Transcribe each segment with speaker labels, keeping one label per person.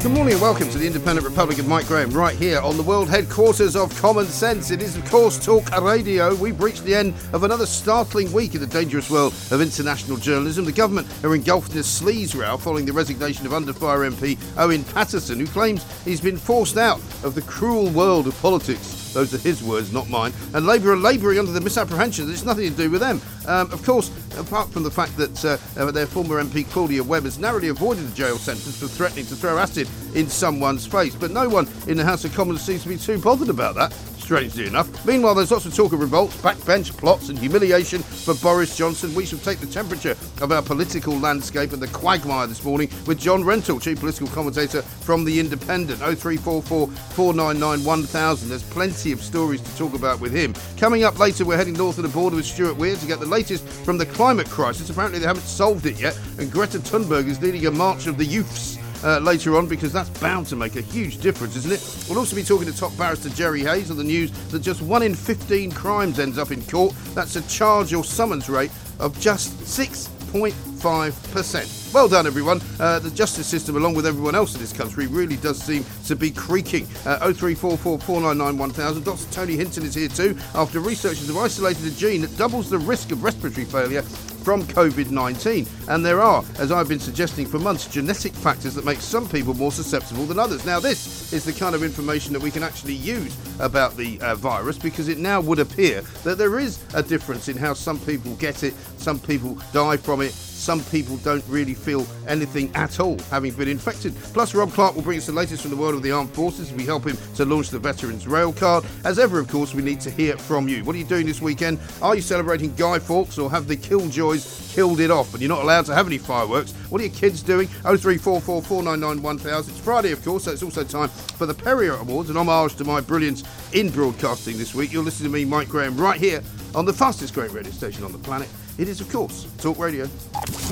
Speaker 1: Good morning and welcome to the Independent Republic of Mike Graham, right here on the world headquarters of Common Sense. It is, of course, Talk Radio. We've reached the end of another startling week in the dangerous world of international journalism. The government are engulfed in a sleaze row following the resignation of under fire MP Owen Paterson, who claims he's been forced out of the cruel world of politics. Those are his words, not mine. And Labour are labouring under the misapprehension that it's nothing to do with them. Um, of course, apart from the fact that uh, uh, their former MP Claudia Webbe has narrowly avoided a jail sentence for threatening to throw acid in someone's face, but no one in the House of Commons seems to be too bothered about that strangely enough. Meanwhile, there's lots of talk of revolts, backbench plots, and humiliation for Boris Johnson. We shall take the temperature of our political landscape and the quagmire this morning with John Rentoul, chief political commentator from The Independent. 0344 499 1000. There's plenty of stories to talk about with him. Coming up later, we're heading north of the border with Stuart Weir to get the latest from the climate crisis. Apparently, they haven't solved it yet, and Greta Thunberg is leading a march of the youths uh, later on because that's bound to make a huge difference, isn't it? We'll also be talking to top barrister Jerry Hayes on the news that just one in 15 crimes ends up in court. That's a charge or summons rate of just 6.5%. Well done, everyone. Uh, the justice system, along with everyone else in this country, really does seem to be creaking. Uh, 0344 499 Dr. Tony Hinton is here too, after researchers have isolated a gene that doubles the risk of respiratory failure from COVID 19. And there are, as I've been suggesting for months, genetic factors that make some people more susceptible than others. Now, this is the kind of information that we can actually use about the uh, virus because it now would appear that there is a difference in how some people get it, some people die from it, some people don't really feel anything at all having been infected. Plus, Rob Clark will bring us the latest from the world of the armed forces. We help him to launch the Veterans Rail Card. As ever, of course, we need to hear from you. What are you doing this weekend? Are you celebrating Guy Fawkes or have the Killjoys killed it off and you're not allowed to have any fireworks? What are your kids doing? 0344 499 1000. It's Friday, of course, so it's also time for the Perrier Awards, an homage to my brilliance in broadcasting this week. You're listening to me, Mike Graham, right here on the fastest growing radio station on the planet. It is, of course, Talk Radio.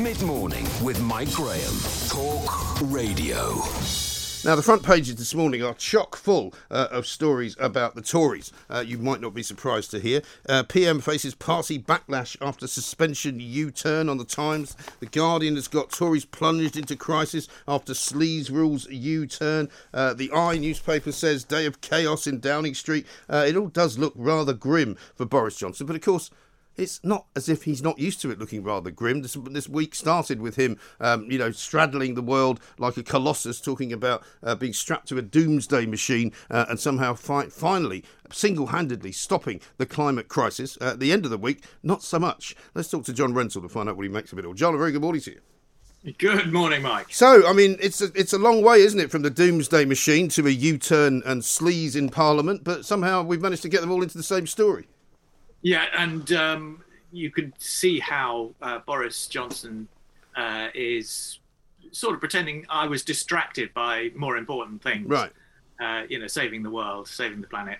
Speaker 2: Mid morning with Mike Graham. Talk Radio.
Speaker 1: Now, the front pages this morning are chock full uh, of stories about the Tories. Uh, you might not be surprised to hear. Uh, PM faces party backlash after suspension U turn on the Times. The Guardian has got Tories plunged into crisis after sleaze rules U turn. Uh, the I newspaper says day of chaos in Downing Street. Uh, it all does look rather grim for Boris Johnson, but of course, it's not as if he's not used to it looking rather grim. This, this week started with him, um, you know, straddling the world like a colossus, talking about uh, being strapped to a doomsday machine uh, and somehow fi- finally, single handedly stopping the climate crisis. Uh, at the end of the week, not so much. Let's talk to John Rentoul to find out what he makes of it all. John, a very good morning to you.
Speaker 3: Good morning, Mike.
Speaker 1: So, I mean, it's a, it's a long way, isn't it, from the doomsday machine to a U turn and sleaze in Parliament, but somehow we've managed to get them all into the same story.
Speaker 3: Yeah, and um, you can see how uh, Boris Johnson uh, is sort of pretending I was distracted by more important things.
Speaker 1: Right.
Speaker 3: Uh, you know, saving the world, saving the planet.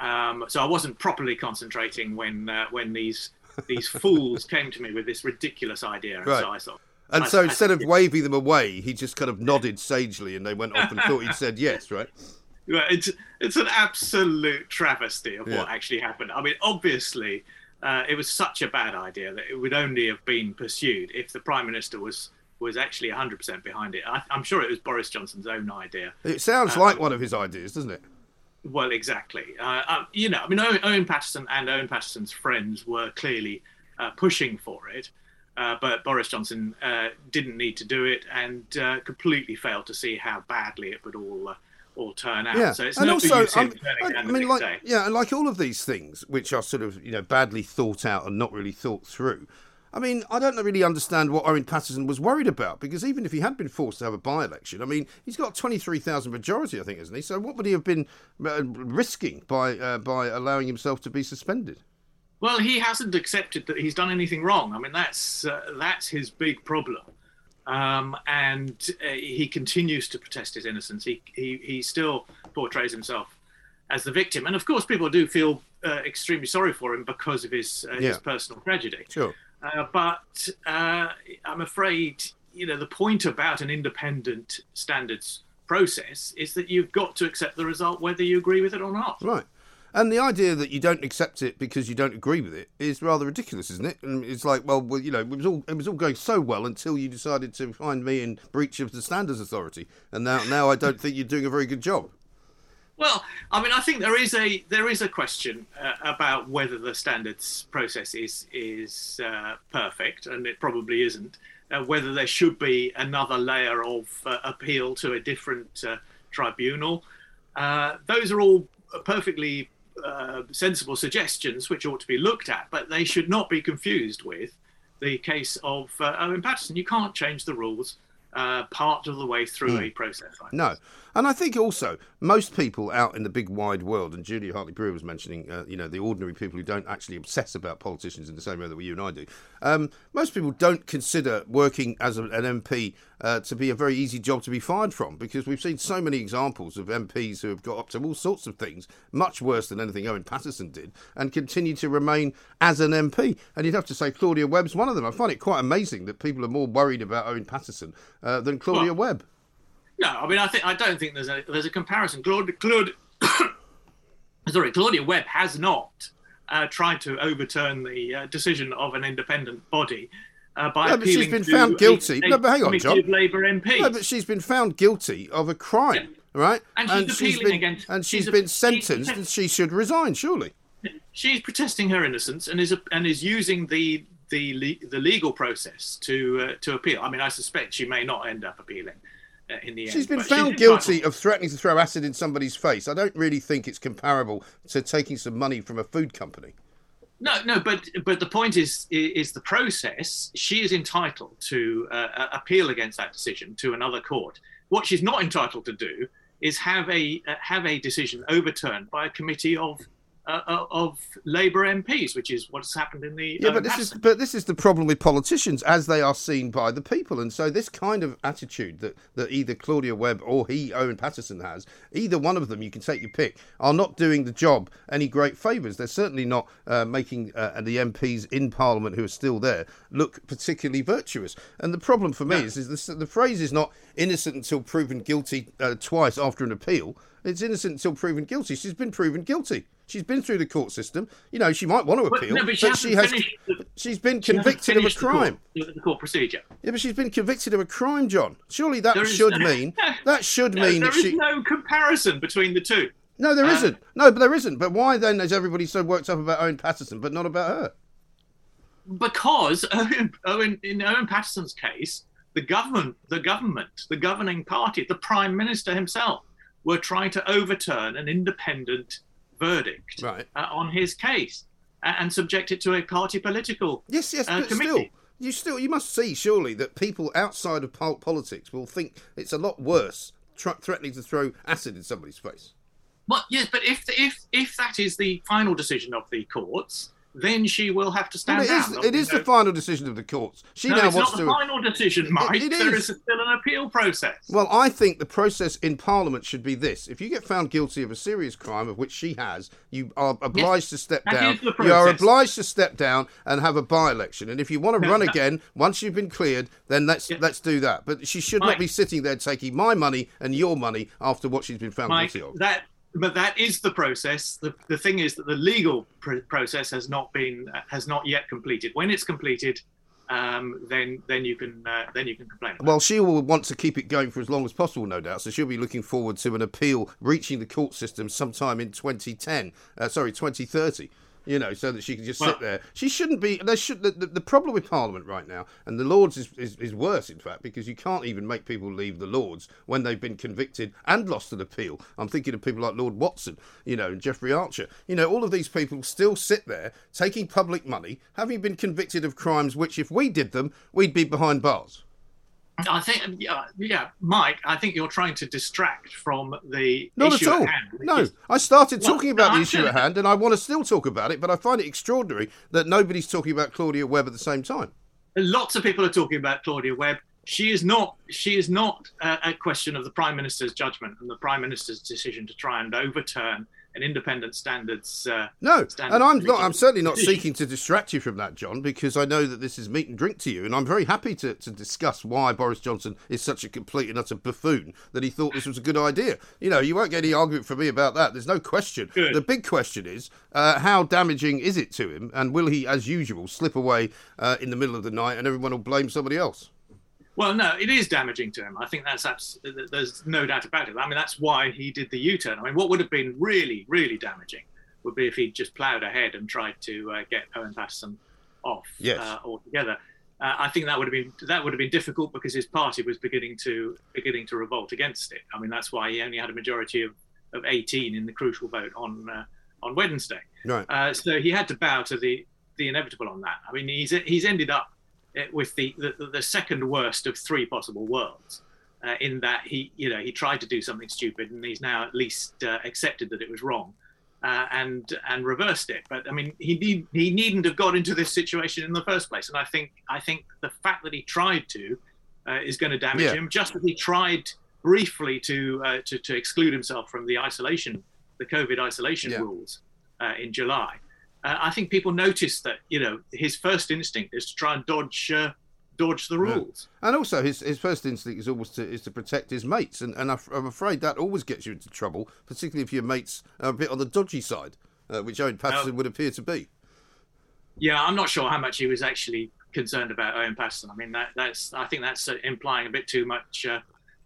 Speaker 3: Um, so I wasn't properly concentrating when uh, when these these fools came to me with this ridiculous idea, and
Speaker 1: Right.
Speaker 3: so I thought.
Speaker 1: And
Speaker 3: I-
Speaker 1: so
Speaker 3: I-
Speaker 1: instead of waving them away, he just kind of nodded sagely and they went off and thought he'd said yes, right?
Speaker 3: It's it's an absolute travesty of
Speaker 1: Yeah.
Speaker 3: what actually happened. I mean, obviously, uh, it was such a bad idea that it would only have been pursued if the prime minister was was actually 100% behind it. I, I'm sure it was Boris Johnson's own idea.
Speaker 1: It sounds
Speaker 3: Uh,
Speaker 1: like one of his ideas, doesn't it?
Speaker 3: Well, exactly. Uh, um, you know, I mean, Owen, Owen Paterson and Owen Paterson's friends were clearly uh, pushing for it, uh, but Boris Johnson uh, didn't need to do it and uh, completely failed to see how badly it would all uh, all turn out.
Speaker 1: Yeah,
Speaker 3: So it's
Speaker 1: and also,
Speaker 3: use
Speaker 1: I'm-
Speaker 3: turning
Speaker 1: I, mean, like,
Speaker 3: day.
Speaker 1: yeah, and like all of these things, which are sort of you know badly thought out and not really thought through. I mean, I don't really understand what Owen Paterson was worried about because even if he had been forced to have a by election, I mean, he's got 23,000 majority, I think, isn't he? So what would he have been uh, risking by, uh, by allowing himself to be suspended?
Speaker 3: Well, he hasn't accepted that he's done anything wrong. I mean, that's, uh, that's his big problem. Um, and uh, he continues to protest his innocence. He, he, he still portrays himself as the victim. And of course, people do feel uh, extremely sorry for him because of his, uh, yeah. his personal tragedy.
Speaker 1: Sure.
Speaker 3: Uh, but uh, I'm afraid, you know, the point about an independent standards process is that you've got to accept the result whether you agree with it or not.
Speaker 1: Right. And the idea that you don't accept it because you don't agree with it is rather ridiculous, isn't it? And it's like, well, well, you know, it was all it was all going so well until you decided to find me in breach of the standards authority, and now now I don't think you're doing a very good job.
Speaker 3: Well, I mean, I think there is a there is a question uh, about whether the standards process is is uh, perfect, and it probably isn't. Uh, whether there should be another layer of uh, appeal to a different uh, tribunal, uh, those are all perfectly Uh, sensible suggestions which ought to be looked at, but they should not be confused with the case of uh, Owen Paterson. You can't change the rules uh, part of the way through mm. a process like
Speaker 1: no.
Speaker 3: This.
Speaker 1: And I think also most people out in the big wide world, and Julia Hartley Brewer was mentioning, uh, you know, the ordinary people who don't actually obsess about politicians in the same way that you and I do. Um, most people don't consider working as an MP uh, to be a very easy job to be fired from because we've seen so many examples of MPs who have got up to all sorts of things, much worse than anything Owen Paterson did, and continue to remain as an MP. And you'd have to say Claudia Webbe's one of them. I find it quite amazing that people are more worried about Owen Paterson uh, than Claudia well, Webbe.
Speaker 3: No, I mean, I think I don't think there's a there's a comparison. Claude, Claude sorry, Claudia Webbe has not uh, tried to overturn the uh, decision of an independent body. Uh, by
Speaker 1: no, but she's been found guilty.
Speaker 3: A,
Speaker 1: no, but hang on, John.
Speaker 3: Labour MPs.
Speaker 1: No, but she's been found guilty of a crime, yeah. right?
Speaker 3: And she's and appealing
Speaker 1: she's been,
Speaker 3: against.
Speaker 1: And she's, she's been a, sentenced, and she should resign, surely.
Speaker 3: She's protesting her innocence and is and is using the the the legal process to uh, to appeal. I mean, I suspect she may not end up appealing. Uh, in the
Speaker 1: she's
Speaker 3: end.
Speaker 1: She's
Speaker 3: been
Speaker 1: found guilty of threatening to throw acid in somebody's face. I don't really think it's comparable to taking some money from a food company.
Speaker 3: No, no, but but the point is is the process. She is entitled to uh, appeal against that decision to another court. What she's not entitled to do is have a uh, have a decision overturned by a committee of uh, uh, of Labour MPs, which is what's happened in the
Speaker 1: yeah. Um, but this is but this is the problem with politicians as they are seen by the people, and so this kind of attitude that that either Claudia Webbe or he Owen Paterson has, either one of them, you can take your pick, are not doing the job any great favours. They're certainly not uh, making uh, the MPs in Parliament who are still there look particularly virtuous. And the problem for me is, is this, the phrase is not innocent until proven guilty uh, twice after an appeal. It's innocent until proven guilty. She's been proven guilty. She's been through the court system. You know, she might want to appeal,
Speaker 3: no, but, she,
Speaker 1: but she has.
Speaker 3: The,
Speaker 1: she's been she convicted of a crime.
Speaker 3: The court, the court, procedure.
Speaker 1: Yeah, but she's been convicted of a crime, John. Surely that should mean that should
Speaker 3: no,
Speaker 1: mean
Speaker 3: there
Speaker 1: that
Speaker 3: is
Speaker 1: she.
Speaker 3: no comparison between the two.
Speaker 1: No, there uh, not No, but there isn't. But why then is everybody so worked up about Owen Paterson, but not about her?
Speaker 3: Because Owen, Owen in Owen Paterson's case, the government, the government, the governing party, the prime minister himself, were trying to overturn an independent verdict
Speaker 1: right.
Speaker 3: uh, on his case and subject it to a party political
Speaker 1: yes, yes,
Speaker 3: uh,
Speaker 1: but
Speaker 3: committee.
Speaker 1: Still, you still you must see surely that people outside of politics will think it's a lot worse threatening to throw acid in somebody's face.
Speaker 3: Well, yes, but if if if that is the final decision of the courts, then she will have to stand
Speaker 1: well, it
Speaker 3: down.
Speaker 1: Is, it is the final decision of the courts. She
Speaker 3: no,
Speaker 1: now
Speaker 3: it's
Speaker 1: wants
Speaker 3: not
Speaker 1: to.
Speaker 3: the final decision, Mike.
Speaker 1: It, it
Speaker 3: there
Speaker 1: is.
Speaker 3: is still an appeal process.
Speaker 1: Well, I think the process in Parliament should be this: if you get found guilty of a serious crime, of which she has, you are obliged
Speaker 3: yes,
Speaker 1: to step down.
Speaker 3: Is the
Speaker 1: you are obliged to step down and have a by-election. And if you want to
Speaker 3: No,
Speaker 1: run
Speaker 3: that-
Speaker 1: again, once you've been cleared, then let's
Speaker 3: Yeah.
Speaker 1: let's do that. But she should not be sitting there taking my money and your money after what she's been found
Speaker 3: Mike,
Speaker 1: guilty of.
Speaker 3: that but that is the process. The, the thing is that the legal pr- process has not been has not yet completed. When it's completed, um, then then you can uh, then you can complain.
Speaker 1: Well, she will want to keep it going for as long as possible, no doubt. So she'll be looking forward to an appeal reaching the court system sometime in 2010. Uh, sorry, 2030. You know, so that she can just well, sit there. She shouldn't be. There should the, the, the, problem with Parliament right now, and the Lords is, is, is worse, in fact, because you can't even make people leave the Lords when they've been convicted and lost an appeal. I'm thinking of people like Lord Watson, you know, and Jeffrey Archer. You know, all of these people still sit there taking public money, having been convicted of crimes which, if we did them, we'd be behind bars.
Speaker 3: I think, yeah, yeah, Mike. I think you're trying to distract from the
Speaker 1: not
Speaker 3: issue
Speaker 1: at all.
Speaker 3: At hand,
Speaker 1: no,
Speaker 3: is,
Speaker 1: I started well, talking about no, the issue at hand, and I want to still talk about it. But I find it extraordinary that nobody's talking about Claudia Webbe at the same time.
Speaker 3: Lots of people are talking about Claudia Webbe. She is not. She is not uh, a question of the Prime Minister's judgment and the Prime Minister's decision to try and overturn an independent standards. Uh,
Speaker 1: no, standards and I'm not. I'm certainly not seeking to distract you from that, John, because I know that this is meat and drink to you, and I'm very happy to, to discuss why Boris Johnson is such a complete and utter buffoon that he thought this was a good idea. You know, you won't get any argument from me about that. There's no question.
Speaker 3: Good.
Speaker 1: The big question is uh, how damaging is it to him, and will he, as usual, slip away uh, in the middle of the night, and everyone will blame somebody else?
Speaker 3: Well, no, it is damaging to him. I think that's there's no doubt about it. I mean, that's why he did the U-turn. I mean, what would have been really, really damaging would be if he'd just ploughed ahead and tried to uh, get Owen Paterson off
Speaker 1: yes.
Speaker 3: uh, altogether. Uh, I think that would have been that would have been difficult because his party was beginning to beginning to revolt against it. I mean, that's why he only had a majority of, of 18 in the crucial vote on uh, on Wednesday.
Speaker 1: Right.
Speaker 3: Uh, so he had to bow to the the inevitable on that. I mean, he's he's ended up with the, the, the second worst of three possible worlds. Uh, in that he, you know, he tried to do something stupid, and he's now at least uh, accepted that it was wrong, uh, and and reversed it. But I mean, he need, he needn't have got into this situation in the first place. And I think I think the fact that he tried to uh, is going to damage yeah. him. Just as he tried briefly to, uh, to to exclude himself from the isolation, the COVID isolation yeah. rules in July uh, I think people notice that you know his first instinct is to try and dodge uh, dodge the rules.
Speaker 1: Yeah. And also, his, his first instinct is always to is to protect his mates, and, and I'm afraid that always gets you into trouble, particularly if your mates are a bit on the dodgy side, uh, which Owen Paterson would appear to be.
Speaker 3: Yeah, I'm not sure how much he was actually concerned about Owen Paterson. I mean, that, that's I think that's uh, implying a bit too much uh,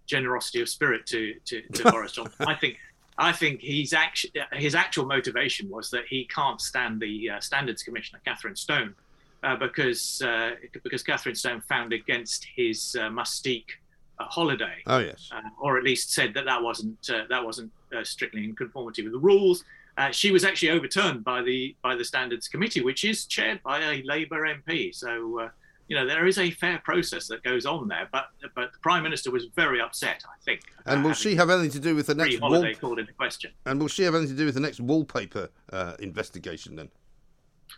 Speaker 3: generosity of spirit to to, to Boris Johnson. I think I think he's actually his actual motivation was that he can't stand the uh, standards commissioner Kathryn Stone uh, because uh, because Kathryn Stone found against his uh, Mustique uh, holiday.
Speaker 1: Oh yes,
Speaker 3: uh, or at least said that that wasn't that wasn't strictly in conformity with the rules. she was actually overturned by the by the standards committee, which is chaired by a Labour MP. So you know there is a fair process that goes on there. But but the prime minister was very upset, I think.
Speaker 1: And will she have anything to do with the next
Speaker 3: holiday wall... called into question?
Speaker 1: And will she have anything to do with the next wallpaper uh, investigation then?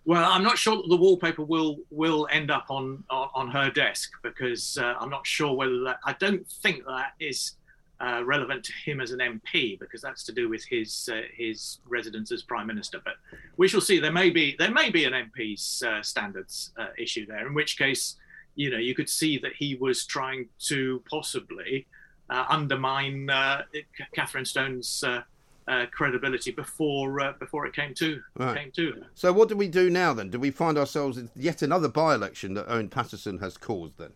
Speaker 3: Well, I'm not sure that the wallpaper will will end up on on, on her desk because uh, I'm not sure whether that. I don't think that is uh, relevant to him as an MP because that's to do with his uh, his residence as prime minister. But we shall see. There may be there may be an MP's uh, standards uh, issue there. In which case, you know, you could see that he was trying to possibly uh, undermine uh, Kathryn Stone's. credibility before before it came to right. came to.
Speaker 1: So what do we do now then? Do we find ourselves in yet another by-election that Owen Paterson has caused then?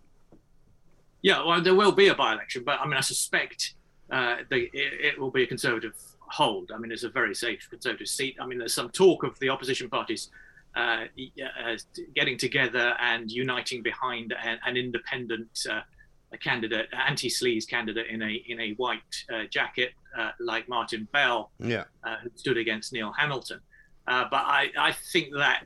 Speaker 3: Yeah, well, there will be a by-election, but I mean, I suspect uh, it, it, will be a Conservative hold. I mean, it's a very safe Conservative seat. I mean, there's some talk of the opposition parties uh, uh, getting together and uniting behind an, an independent uh, candidate, anti-sleaze candidate in a in a white uh, jacket, uh, like Martin Bell,
Speaker 1: yeah.
Speaker 3: who stood against Neil Hamilton. but I, I think that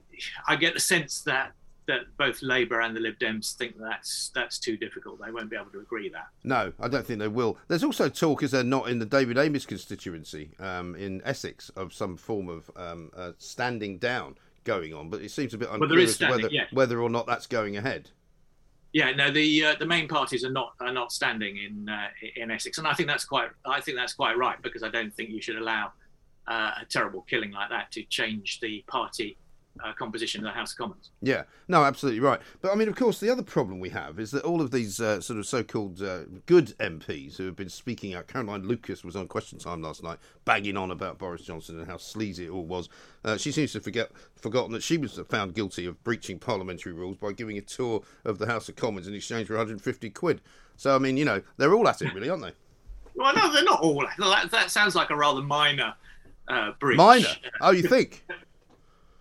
Speaker 3: I get the sense that that both Labour and the Lib Dems think that's that's too difficult. They won't be able to agree that.
Speaker 1: No, I don't think they will. There's also talk, is there not, in the David Amess constituency um, in Essex, of some form of um, uh, standing down going on, but it seems a bit unclear well, standing, whether, whether or not that's going ahead.
Speaker 3: Yeah, no, the uh, the main parties are not are not standing in uh, in Essex, and I think that's quite I think that's quite right because I don't think you should allow uh, a terrible killing like that to change the party uh, composition of the House of Commons.
Speaker 1: Yeah, no, absolutely right. But I mean, of course, the other problem we have is that all of these uh, sort of so-called uh, good MPs who have been speaking out. Caroline Lucas was on Question Time last night, banging on about Boris Johnson and how sleazy it all was. Uh, she seems to forget forgotten that she was found guilty of breaching parliamentary rules by giving a tour of the House of Commons in exchange for 150 quid. So I mean, you know, they're all at it, really, aren't they?
Speaker 3: well, no, they're not all. That, that sounds like a rather minor uh, breach.
Speaker 1: Minor? Oh, you think?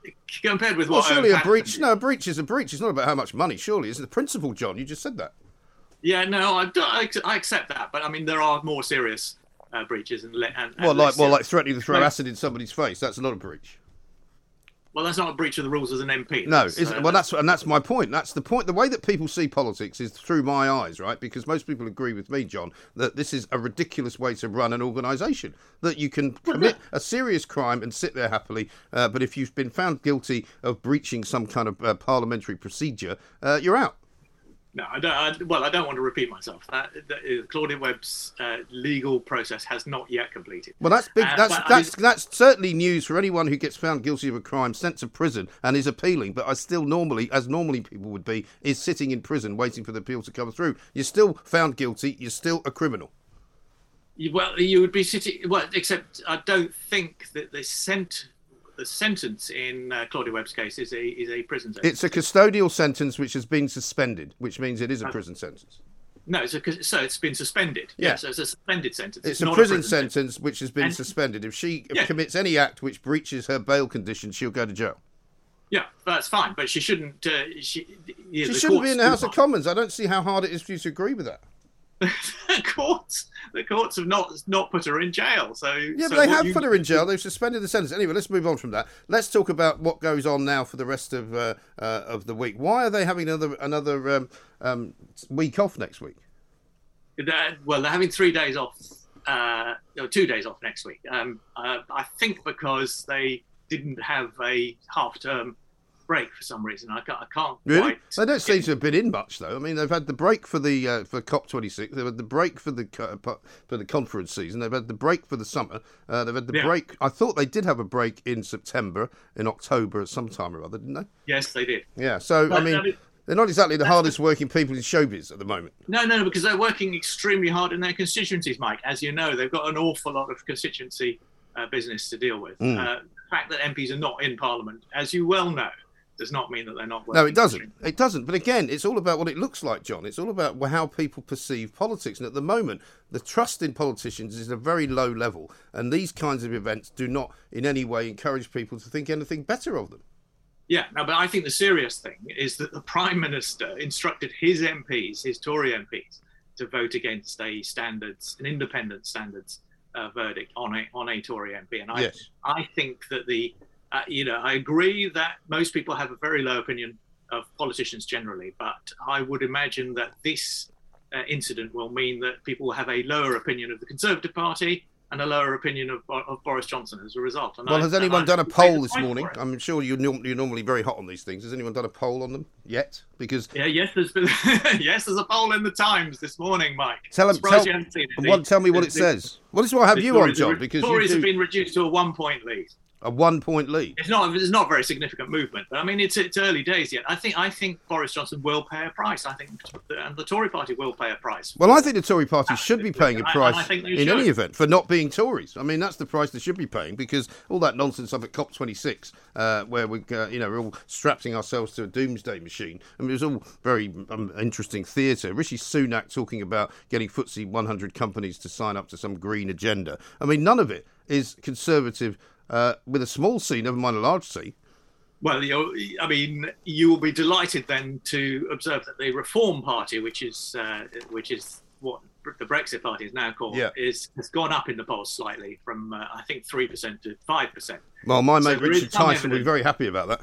Speaker 3: compared with
Speaker 1: Well,
Speaker 3: what
Speaker 1: surely a breach. No, a breach is a breach. It's not about how much money. Surely, it's the principle, John. You just said that.
Speaker 3: Yeah, no, I, I, I accept that, but I mean there are more serious uh, breaches and, and, and
Speaker 1: Well, like well, like threatening to throw
Speaker 3: No.
Speaker 1: acid in somebody's face. That's not a breach.
Speaker 3: Well, that's not a breach of the rules as an MP.
Speaker 1: No,
Speaker 3: uh,
Speaker 1: well, that's and that's my point. That's the point. The way that people see politics is through my eyes, right? Because most people agree with me, John, that this is a ridiculous way to run an organisation. That you can commit a serious crime and sit there happily, uh, but if you've been found guilty of breaching some kind of uh, parliamentary procedure, uh, you're out.
Speaker 3: No, I don't. I, well, I don't want to repeat myself. That, that uh, Claudia Webbe's uh, legal process has not yet completed.
Speaker 1: Well, that's big.
Speaker 3: Uh,
Speaker 1: that's
Speaker 3: but I
Speaker 1: that's that's certainly news for anyone who gets found guilty of a crime, sent to prison, and is appealing. But I still normally, as normally people would be, is sitting in prison waiting for the appeal to come through. You're still found guilty. You're still a criminal.
Speaker 3: You, well, you would be sitting. Well, except I don't think that the sent the sentence in uh, Claudia Webbe's case is a is a prison sentence.
Speaker 1: It's a custodial sentence which has been suspended, which means it is a prison sentence.
Speaker 3: no, it's a, so it's been suspended.
Speaker 1: Yeah.
Speaker 3: Yeah, so it's a suspended sentence.
Speaker 1: It's a
Speaker 3: not
Speaker 1: prison sentence which has been
Speaker 3: And-
Speaker 1: suspended. If she
Speaker 3: Yeah.
Speaker 1: commits any act which breaches her bail conditions, she'll go to jail.
Speaker 3: Yeah, that's fine, but she shouldn't. Uh, she
Speaker 1: She shouldn't be in the House of Commons. I don't see how hard it is for you to agree with that.
Speaker 3: The courts, the courts have not not put her in jail. So
Speaker 1: Yeah,
Speaker 3: so
Speaker 1: but they have
Speaker 3: you-
Speaker 1: put her in jail. They've suspended the sentence. Anyway, let's move on from that. Let's talk about what goes on now for the rest of uh, uh, of the week. Why are they having another another um, um, week off next week?
Speaker 3: They're- well, they're having three days off, uh, no, two days off next week. Um, uh, I think because they didn't have a half-term break for some reason. I can't, I can't
Speaker 1: Really?
Speaker 3: quite.
Speaker 1: They don't seem to have been in much though. I mean, they've had the break for the uh, for COP twenty six. They've had the break for the po- for the conference season. They've had the break for the summer. Uh, they've had the
Speaker 3: Yeah.
Speaker 1: break. I thought they did have a break in September, in October, at some time or other, didn't they?
Speaker 3: Yes, they did.
Speaker 1: Yeah. So I mean,
Speaker 3: I mean,
Speaker 1: they're not exactly the hardest working people in showbiz at the moment.
Speaker 3: No, no, because they're working extremely hard in their constituencies, Mike. As you know, they've got an awful lot of constituency uh, business to deal with.
Speaker 1: Mm.
Speaker 3: Uh, the fact that MPs are not in Parliament, as you well know, does not mean that they're not working.
Speaker 1: No, it doesn't. It doesn't. But again, it's all about what it looks like, John. It's all about how people perceive politics. And at the moment, the trust in politicians is at a very low level. And these kinds of events do not in any way encourage people to think anything better of them.
Speaker 3: Yeah, no, but I think the serious thing is that the Prime Minister instructed his MPs, his Tory MPs, to vote against a standards, an independent standards uh, verdict on a on a Tory MP. And I,
Speaker 1: Yes.
Speaker 3: I think that the, uh, you know, I agree that most people have a very low opinion of politicians generally, but I would imagine that this uh, incident will mean that people will have a lower opinion of the Conservative Party and a lower opinion of, of Boris Johnson as a result. And
Speaker 1: Well,
Speaker 3: I-
Speaker 1: has anyone done a poll this morning? I'm sure you're, norm- you're normally very hot on these things. Has anyone done a poll on them yet? Because
Speaker 3: Yeah, yes, there's been yes, there's a poll in the Times this morning, Mike.
Speaker 1: Tell 'em-
Speaker 3: Surprised
Speaker 1: tell-
Speaker 3: you haven't seen it.
Speaker 1: what, tell me what it says. Well, this is why I have you on, John, because
Speaker 3: Tories
Speaker 1: you
Speaker 3: have been reduced to a one-point lead.
Speaker 1: A one-point lead.
Speaker 3: It's not it's not a very significant movement, but I mean it's it's early days yet. I think I think Boris Johnson will pay a price. I think and the Tory Party will pay a price.
Speaker 1: Well, I think the Tory party should be paying a
Speaker 3: I-
Speaker 1: price
Speaker 3: I they
Speaker 1: in any event for not being Tories. I mean, that's the price they should be paying because all that nonsense up at COP26, uh, where we, uh, you know, we're all strapping ourselves to a doomsday machine. I mean, it was all very um, interesting theatre. Rishi Sunak talking about getting FTSE 100 companies to sign up to some green agenda. I mean, none of it is conservative uh, with a small c, never mind a large c.
Speaker 3: Well, I mean, you will be delighted then to observe that the Reform Party, which is uh, which is what the Brexit Party is now called,
Speaker 1: Yeah.
Speaker 3: is has gone up in the polls slightly from uh, I think three percent to five percent.
Speaker 1: Well, my
Speaker 3: So
Speaker 1: mate Richard Tice will be very happy about that.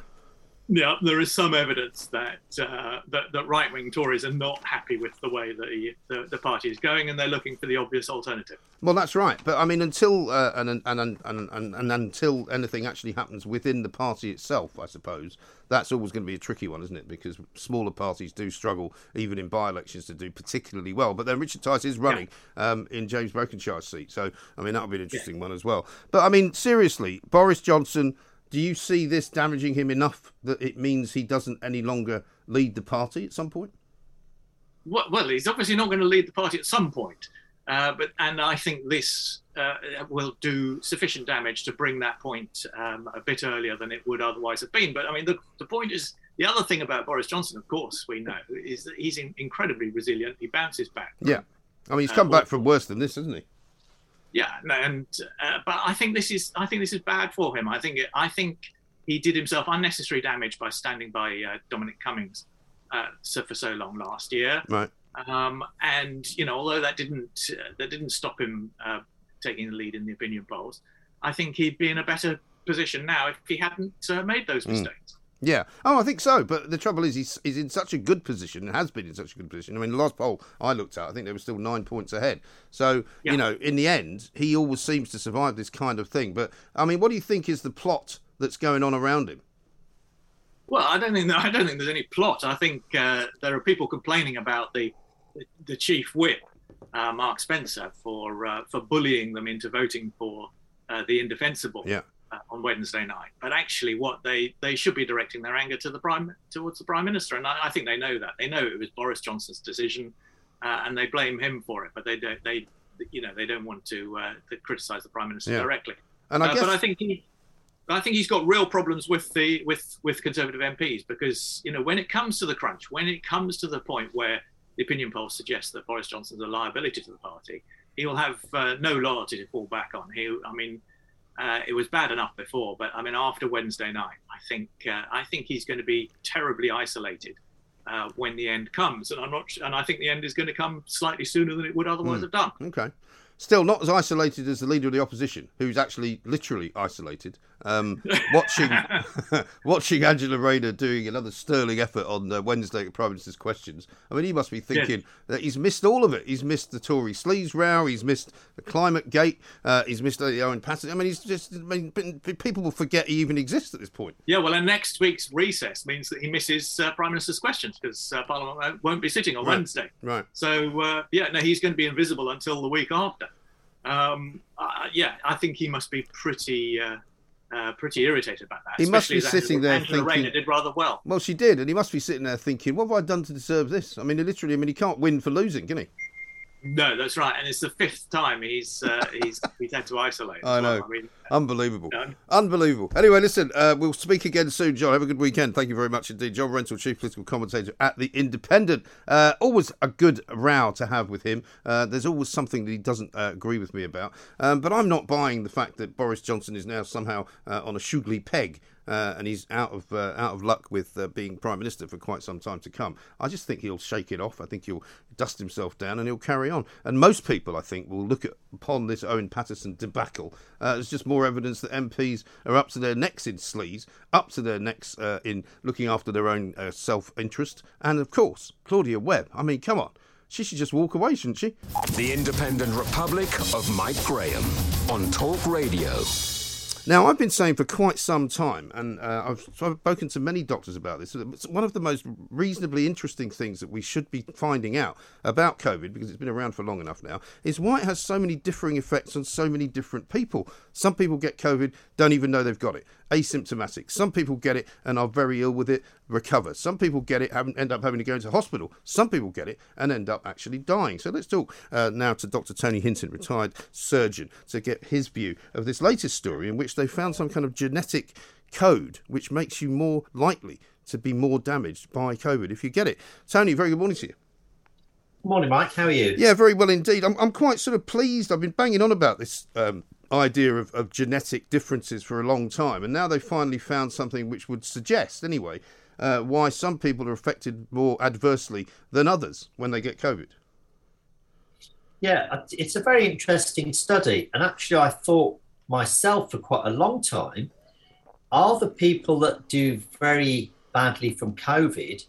Speaker 3: Yeah, there is some evidence that uh, that, that right wing Tories are not happy with the way that the, the the party is going, and they're looking for the obvious alternative.
Speaker 1: Well, that's right. But I mean, until uh, and, and, and, and, and, until anything actually happens within the party itself, I suppose that's always going to be a tricky one, isn't it? Because smaller parties do struggle, even in by-elections, to do particularly well. But then Richard Tice is running um, in James Brokenshire's seat, so I mean that'll be an interesting one as well. But I mean, seriously, Boris Johnson. Do you see this damaging him enough that it means he doesn't any longer lead the party at some point?
Speaker 3: Well, he's obviously not going to lead the party at some point, uh, but and I think this uh, will do sufficient damage to bring that point um, a bit earlier than it would otherwise have been. But I mean, the, the point is the other thing about Boris Johnson, of course, we know is that he's in, incredibly resilient. He bounces back.
Speaker 1: Yeah, I mean he's
Speaker 3: Uh,
Speaker 1: come back from worse than this, hasn't he?
Speaker 3: Yeah, no, and uh, but I think this is I think this is bad for him. I think it, I think he did himself unnecessary damage by standing by uh, Dominic Cummings uh, so for so long last year.
Speaker 1: Right.
Speaker 3: Um, and you know, although that didn't uh, that didn't stop him uh, taking the lead in the opinion polls, I think he'd be in a better position now if he hadn't uh, made those
Speaker 1: Hmm.
Speaker 3: mistakes.
Speaker 1: Yeah. Oh, I think so. But the trouble is, he's, he's in such a good position and has been in such a good position. I mean, the last poll I looked at, I think they were still nine points ahead. So,
Speaker 3: Yeah.
Speaker 1: you know, in the end, he always seems to survive this kind of thing. But, I mean, what do you think is the plot that's going on around him?
Speaker 3: Well, I don't think I don't think there's any plot. I think uh, there are people complaining about the the chief whip, uh, Mark Spencer, for uh, for bullying them into voting for uh, the indefensible
Speaker 1: Yeah.
Speaker 3: Uh, on Wednesday night. But actually, what they they should be directing their anger to the prime towards the prime minister, and I, I think they know that. They know it was Boris Johnson's decision, uh, and they blame him for it. But they don't they you know they don't want to, uh, to criticise the prime minister
Speaker 1: Yeah.
Speaker 3: directly.
Speaker 1: And I
Speaker 3: Uh,
Speaker 1: guess.
Speaker 3: but I think he, I think he's got real problems with the with with Conservative MPs because you know when it comes to the crunch, when it comes to the point where the opinion polls suggest that Boris Johnson's a liability to the party, he will have uh, no loyalty to fall back on. He, I mean, uh, it was bad enough before, but I mean after Wednesday night, I think uh, I think he's going to be terribly isolated. Uh, when the end comes, and I'm not, and I think the end is going to come slightly sooner than it would otherwise have done.
Speaker 1: Okay. Still not as isolated as the leader of the opposition, who's actually literally isolated. Um, watching watching Angela Rayner doing another sterling effort on uh, Wednesday at Prime Minister's questions. I mean, he must be thinking that he's missed all of it. He's missed the Tory sleaze row. He's missed the climate gate. Uh, he's missed the Owen Paterson. I mean, he's just. I mean, people will forget he even exists at this point.
Speaker 3: Yeah, well, and next week's recess means that he misses uh, Prime Minister's questions because uh, Parliament won't- won't be sitting on
Speaker 1: Right.
Speaker 3: Wednesday.
Speaker 1: Right.
Speaker 3: So, uh, yeah, no, he's going to be invisible until the week after. Um, uh, yeah, I think he must be pretty uh, uh, pretty irritated about that.
Speaker 1: He must be sitting there
Speaker 3: Angela
Speaker 1: thinking-
Speaker 3: Rayner did rather well.
Speaker 1: Well, she did, and he must be sitting there thinking, "What have I done to deserve this?" I mean, literally, I mean, he can't win for losing, can he?
Speaker 3: No, that's right, and it's the fifth time he's uh, he's he's had to isolate.
Speaker 1: I
Speaker 3: well.
Speaker 1: know.
Speaker 3: I mean,
Speaker 1: Unbelievable. Unbelievable. Anyway, listen, uh, we'll speak again soon, John. Have a good weekend. Thank you very much indeed. John Rentoul, Chief Political Commentator at The Independent. Uh, always a good row to have with him. Uh, there's always something that he doesn't uh, agree with me about. Um, but I'm not buying the fact that Boris Johnson is now somehow uh, on a shoogly peg. Uh, and he's out of uh, out of luck with uh, being prime minister for quite some time to come. I just think he'll shake it off. I think he'll dust himself down and he'll carry on. And most people, I think, will look at, upon this Owen Paterson debacle uh, as just more evidence that MPs are up to their necks in sleaze, up to their necks uh, in looking after their own uh, self interest, and of course Claudia Webbe. I mean, come on. She should just walk away, shouldn't she?
Speaker 2: The Independent Republic of Mike Graham on Talk Radio.
Speaker 1: Now, I've been saying for quite some time, and uh, I've spoken to many doctors about this. One of the most reasonably interesting things that we should be finding out about COVID, because it's been around for long enough now, is why it has so many differing effects on so many different people. Some people get COVID, don't even know they've got it, asymptomatic. Some people get it and are very ill with it, recover. Some people get it, haven't, end up having to go into hospital. Some people get it and end up actually dying. So let's talk uh, now to Dr. Tony Hinton, retired surgeon, to get his view of this latest story in which they found some kind of genetic code which makes you more likely to be more damaged by COVID if you get it. Tony, very good morning to you.
Speaker 4: Morning, Mike. How are you?
Speaker 1: Yeah, very well indeed. I'm, I'm quite sort of pleased. I've been banging on about this um, idea of, of genetic differences for a long time, and now they finally found something which would suggest, anyway, uh, why some people are affected more adversely than others when they get COVID.
Speaker 4: Yeah, uh, it's a very interesting study. And actually, I thought myself for quite a long time are the people that do very badly from COVID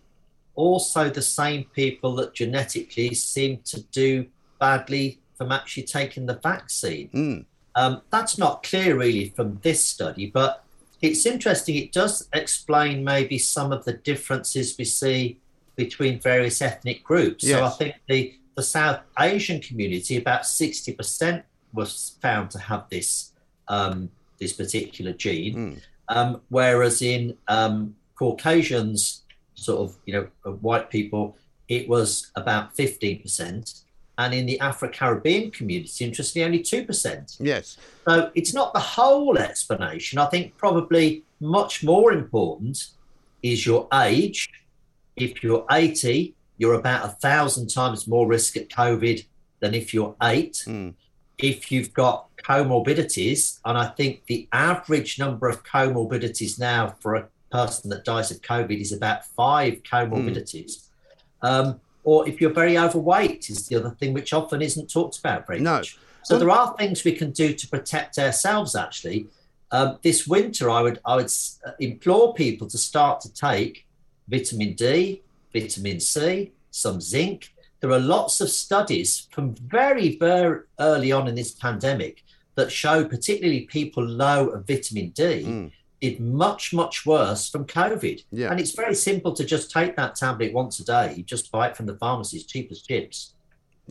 Speaker 4: also the same people that genetically seem to do badly from actually taking the vaccine?
Speaker 1: Mm.
Speaker 4: Um, that's not clear really from this study, but it's interesting. It does explain maybe some of the differences we see between various ethnic groups. So I think the, the South Asian community, about 60% was found to have this um, this particular gene,
Speaker 1: Mm.
Speaker 4: um, whereas in um, Caucasians, sort of you know uh, white people, it was about 15%, and in the Afro-Caribbean community, interestingly, only two percent.
Speaker 1: Yes.
Speaker 4: So it's not the whole explanation. I think probably much more important is your age. If you're 80, you're about a thousand times more risk at COVID than if you're eight.
Speaker 1: Mm.
Speaker 4: If you've got comorbidities, and I think the average number of comorbidities now for a person that dies of COVID is about five comorbidities. Mm. Um, or if you're very overweight, is the other thing which often isn't talked about very no. much. So there are things we can do to protect ourselves. Actually, um, this winter, I would I would uh, implore people to start to take vitamin D, vitamin C, some zinc. There are lots of studies from very very early on in this pandemic that show, particularly people low of vitamin D. Mm did much, much worse from COVID. Yeah. And it's very simple to just take that tablet once a day. You just buy it from the pharmacy, cheap as chips.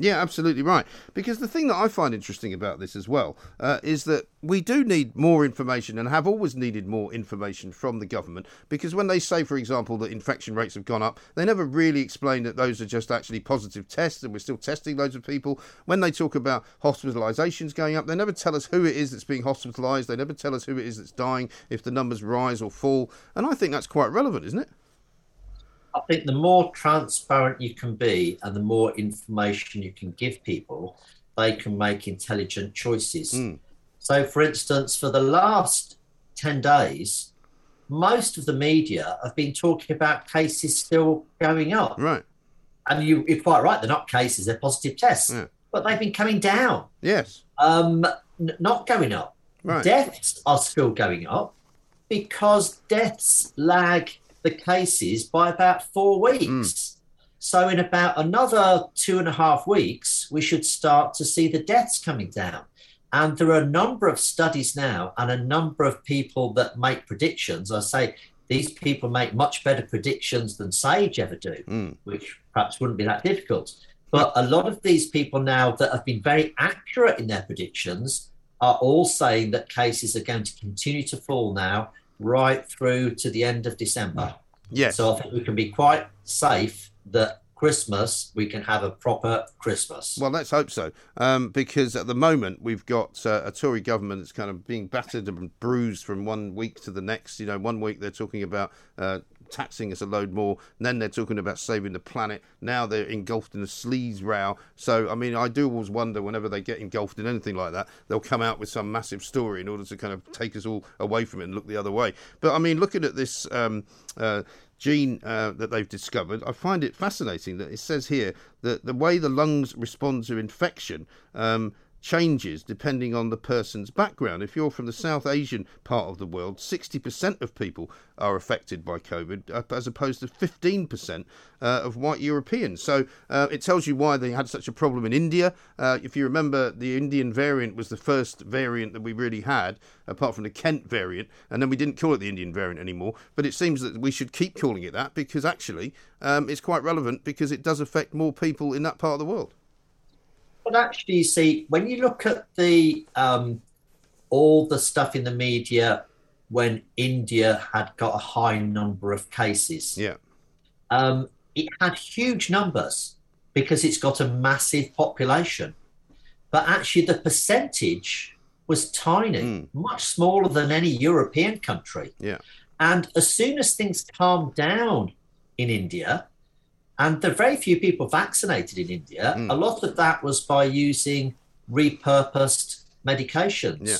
Speaker 1: Yeah, absolutely right. Because the thing that I find interesting about this as well uh, is that we do need more information and have always needed more information from the government. Because when they say, for example, that infection rates have gone up, they never really explain that those are just actually positive tests and we're still testing loads of people. When they talk about hospitalisations going up, they never tell us who it is that's being hospitalised. They never tell us who it is that's dying, if the numbers rise or fall. And I think that's quite relevant, isn't it?
Speaker 4: I think the more transparent you can be and the more information you can give people, they can make intelligent choices. Mm. So, for instance, for the last 10 days, most of the media have been talking about cases still going up.
Speaker 1: Right.
Speaker 4: And you, are quite right, they're not cases, they're positive tests. Yeah. But they've been coming down.
Speaker 1: Yes.
Speaker 4: Um, n- not going up. Right. Deaths are still going up because deaths lag the cases by about four weeks. Mm. So, in about another two and a half weeks, we should start to see the deaths coming down. And there are a number of studies now and a number of people that make predictions. I say these people make much better predictions than Sage ever do, mm. which perhaps wouldn't be that difficult. But a lot of these people now that have been very accurate in their predictions are all saying that cases are going to continue to fall now right through to the end of December.
Speaker 1: Yes.
Speaker 4: So I think we can be quite safe that Christmas we can have a proper Christmas.
Speaker 1: Well, let's hope so, um, because at the moment we've got uh, a Tory government that's kind of being battered and bruised from one week to the next. You know, one week they're talking about uh, taxing us a load more. And then they're talking about saving the planet. Now they're engulfed in a sleaze row. So, I mean, I do always wonder whenever they get engulfed in anything like that, they'll come out with some massive story in order to kind of take us all away from it and look the other way. But, I mean, looking at this. Um, uh, gene uh, that they've discovered, I find it fascinating that it says here that the way the lungs respond to infection um, changes depending on the person's background. If you're from the South Asian part of the world, 60% of people are affected by COVID, uh, as opposed to 15% uh, of white Europeans. So uh, it tells you why they had such a problem in India. Uh, if you remember, the Indian variant was the first variant that we really had, apart from the Kent variant, and then we didn't call it the Indian variant anymore. But it seems that we should keep calling it that because actually um, it's quite relevant because it does affect more people in that part of the world.
Speaker 4: But actually, you see, when you look at the um, all the stuff in the media when India had got a high number of cases,
Speaker 1: yeah,
Speaker 4: um, it had huge numbers because it's got a massive population. But actually, the percentage was tiny, mm. much smaller than any European country.
Speaker 1: Yeah.
Speaker 4: And as soon as things calmed down in India, and there are very few people vaccinated in India. Mm. A lot of that was by using repurposed medications,
Speaker 1: yeah.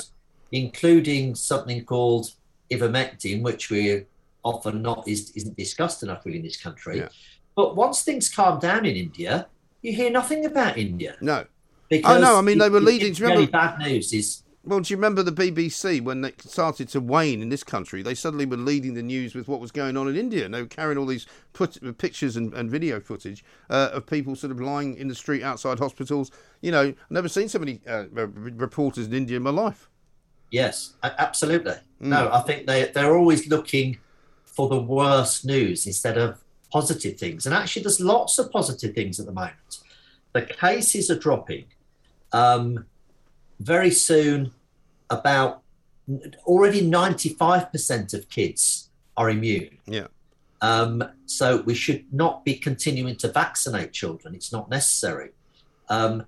Speaker 4: including something called ivermectin, which we often not is, isn't discussed enough really in this country.
Speaker 1: Yeah.
Speaker 4: But once things calm down in India, you hear nothing about India.
Speaker 1: No. Because oh no, I mean they were leading.
Speaker 4: Really bad news is
Speaker 1: well, do you remember the BBC when it started to wane in this country? They suddenly were leading the news with what was going on in India. And they were carrying all these put, pictures and, and, video footage uh, of people sort of lying in the street outside hospitals. You know, I've never seen so many uh, reporters in India in my life.
Speaker 4: Yes, absolutely. Mm. No, I think they they're always looking for the worst news instead of positive things. And actually, there's lots of positive things at the moment. The cases are dropping. Um, very soon about already 95% of kids are immune.
Speaker 1: Yeah.
Speaker 4: Um, so we should not be continuing to vaccinate children. It's not necessary. Um,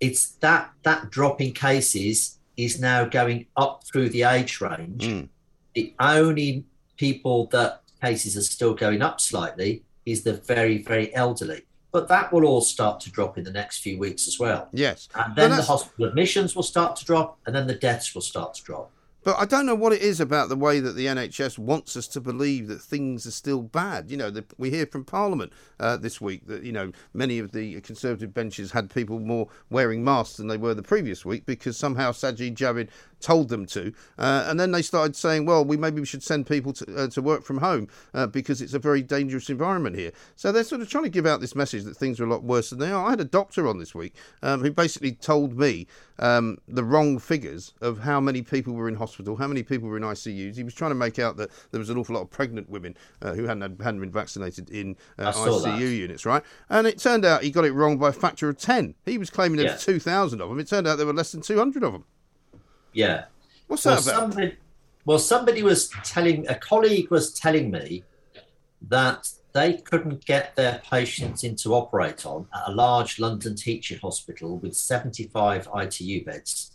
Speaker 4: it's that that drop in cases is now going up through the age range. Mm. The only people that cases are still going up slightly is the very very elderly. But that will all start to drop in the next few weeks as well.
Speaker 1: Yes.
Speaker 4: And then the hospital admissions will start to drop, and then the deaths will start to drop.
Speaker 1: But I don't know what it is about the way that the NHS wants us to believe that things are still bad. You know, the, we hear from Parliament uh, this week that, you know, many of the Conservative benches had people more wearing masks than they were the previous week because somehow Sajid Javid told them to. Uh, and then they started saying, well, we maybe we should send people to, uh, to work from home uh, because it's a very dangerous environment here. So they're sort of trying to give out this message that things are a lot worse than they are. I had a doctor on this week um, who basically told me um, the wrong figures of how many people were in hospital, how many people were in ICUs. He was trying to make out that there was an awful lot of pregnant women uh, who hadn't, hadn't been vaccinated in uh, ICU that. units, right? And it turned out he got it wrong by a factor of 10. He was claiming there yeah. were 2,000 of them. It turned out there were less than 200 of them.
Speaker 4: Yeah.
Speaker 1: What's well, that about?
Speaker 4: Somebody, well, somebody was telling, a colleague was telling me that they couldn't get their patients in to operate on at a large London teaching hospital with 75 ITU beds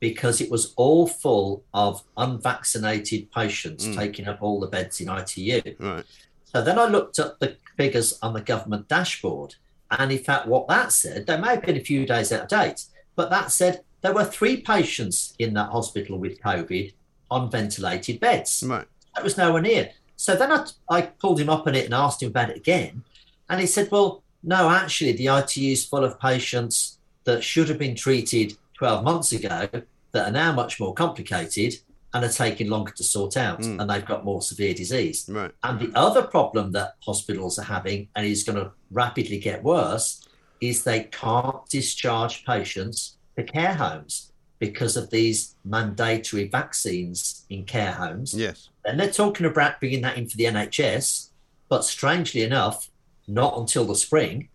Speaker 4: because it was all full of unvaccinated patients mm. taking up all the beds in ITU.
Speaker 1: Right.
Speaker 4: So then I looked at the figures on the government dashboard, and in fact, what that said, they may have been a few days out of date, but that said there were three patients in that hospital with COVID on ventilated beds.
Speaker 1: Right.
Speaker 4: That was nowhere near. So then I, I pulled him up on it and asked him about it again. And he said, well, no, actually, the ITU is full of patients that should have been treated 12 months ago that are now much more complicated and are taking longer to sort out mm. and they've got more severe disease.
Speaker 1: Right.
Speaker 4: And the other problem that hospitals are having, and is going to rapidly get worse, is they can't discharge patients to care homes because of these mandatory vaccines in care homes.
Speaker 1: Yes.
Speaker 4: And they're talking about bringing that in for the NHS, but strangely enough, not until the spring.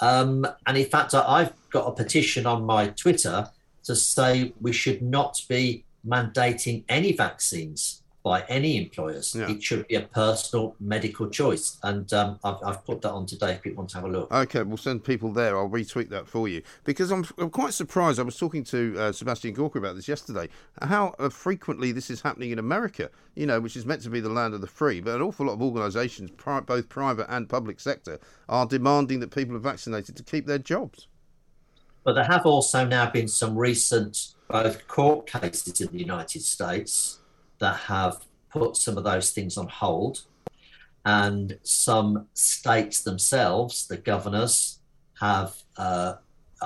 Speaker 4: Um, and in fact, I've got a petition on my Twitter to say we should not be mandating any vaccines by any employers. Yeah. It should be a personal medical choice. And um, I've, I've, put that on today if people want to have a look.
Speaker 1: Okay, we'll send people there. I'll retweet that for you. Because I'm, I'm quite surprised. I was talking to uh, Sebastian Gorka about this yesterday, how uh, frequently this is happening in America, you know, which is meant to be the land of the free. But an awful lot of organisations, pri- both private and public sector, are demanding that people are vaccinated to keep their jobs.
Speaker 4: But there have also now been some recent both court cases in the United States that have put some of those things on hold. And some states themselves, the governors, have uh,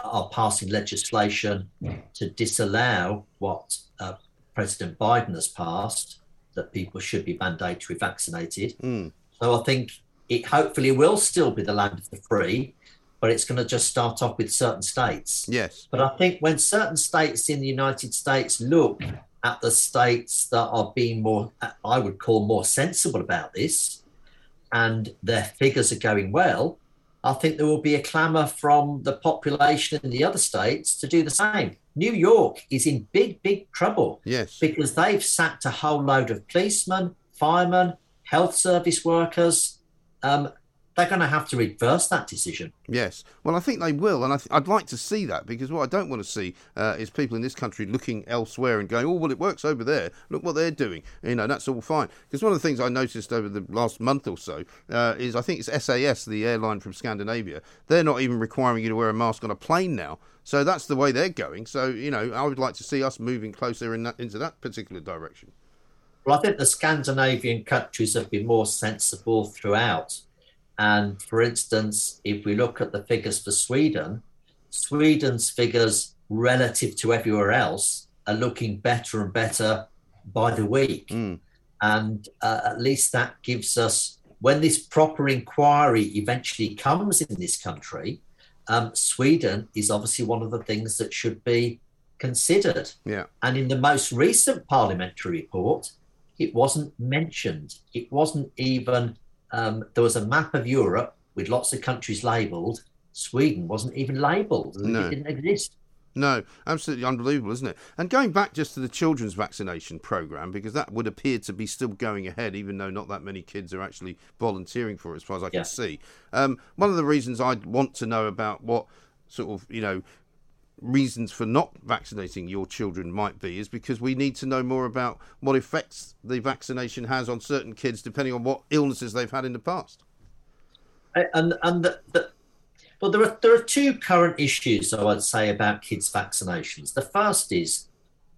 Speaker 4: are passing legislation to disallow what uh, President Biden has passed that people should be mandatory vaccinated.
Speaker 1: Mm.
Speaker 4: So I think it hopefully will still be the land of the free, but it's going to just start off with certain states.
Speaker 1: Yes.
Speaker 4: But I think when certain states in the United States look at the states that are being more, I would call more sensible about this, and their figures are going well, I think there will be a clamour from the population in the other states to do the same. New York is in big, big trouble.
Speaker 1: Yes.
Speaker 4: Because they've sacked a whole load of policemen, firemen, health service workers, um, they're going to have to reverse that decision.
Speaker 1: Yes. Well, I think they will, and I would like to see that because what I don't want to see uh, is people in this country looking elsewhere and going, "Oh, well, it works over there. Look what they're doing." You know, that's all fine. Because one of the things I noticed over the last month or so uh, is I think it's SAS, the airline from Scandinavia. They're not even requiring you to wear a mask on a plane now. So that's the way they're going. So you know, I would like to see us moving closer in that, into that particular direction.
Speaker 4: Well, I think the Scandinavian countries have been more sensible throughout and for instance, if we look at the figures for Sweden, Sweden's figures relative to everywhere else are looking better and better by the week.
Speaker 1: Mm.
Speaker 4: And uh, at least that gives us, when this proper inquiry eventually comes in this country, um, Sweden is obviously one of the things that should be considered.
Speaker 1: Yeah.
Speaker 4: And in the most recent parliamentary report, it wasn't mentioned. It wasn't even um, there was a map of Europe with lots of countries labelled. Sweden wasn't even labelled; no. it didn't exist.
Speaker 1: No, absolutely unbelievable, isn't it? And going back just to the children's vaccination program, because that would appear to be still going ahead, even though not that many kids are actually volunteering for it, as far as I can see. Um, one of the reasons I'd want to know about what sort of you know reasons for not vaccinating your children might be is because we need to know more about what effects the vaccination has on certain kids depending on what illnesses they've had in the past.
Speaker 4: And and the, the, But there are there are two current issues I would say about kids' vaccinations. The first is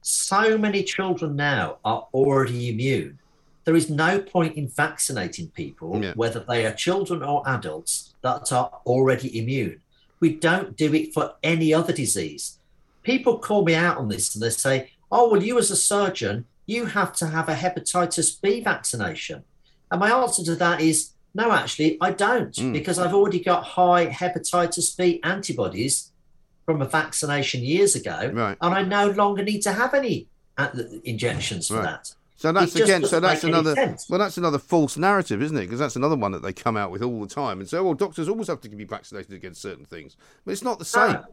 Speaker 4: so many children now are already immune. There is no point in vaccinating people,
Speaker 1: Yeah.
Speaker 4: whether they are children or adults, that are already immune. We don't do it for any other disease. People call me out on this and they say, Oh, well, you as a surgeon, you have to have a hepatitis B vaccination. And my answer to that is no, actually, I don't,
Speaker 1: Mm.
Speaker 4: because I've already got high hepatitis B antibodies from a vaccination years ago,
Speaker 1: Right.
Speaker 4: and I no longer need to have any uh, injections for
Speaker 1: Right.
Speaker 4: that.
Speaker 1: So that's again. So that's another. Well, that's another false narrative, isn't it? Because that's another one that they come out with all the time and say, "Well, doctors always have to be vaccinated against certain things," but it's not the same.
Speaker 4: No,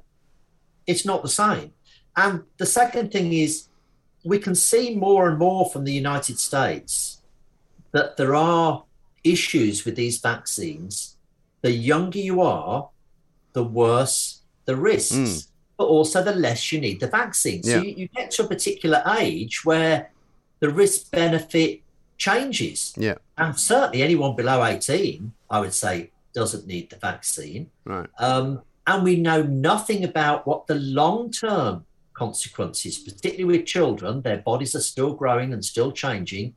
Speaker 4: it's not the same. And the second thing is, we can see more and more from the United States that there are issues with these vaccines. The younger you are, the worse the risks,
Speaker 1: Mm.
Speaker 4: but also the less you need the vaccine. So you, you get to a particular age where the risk benefit changes.
Speaker 1: Yeah.
Speaker 4: And certainly anyone below 18, I would say, doesn't need the vaccine.
Speaker 1: Right.
Speaker 4: Um, and we know nothing about what the long term consequences, particularly with children, their bodies are still growing and still changing.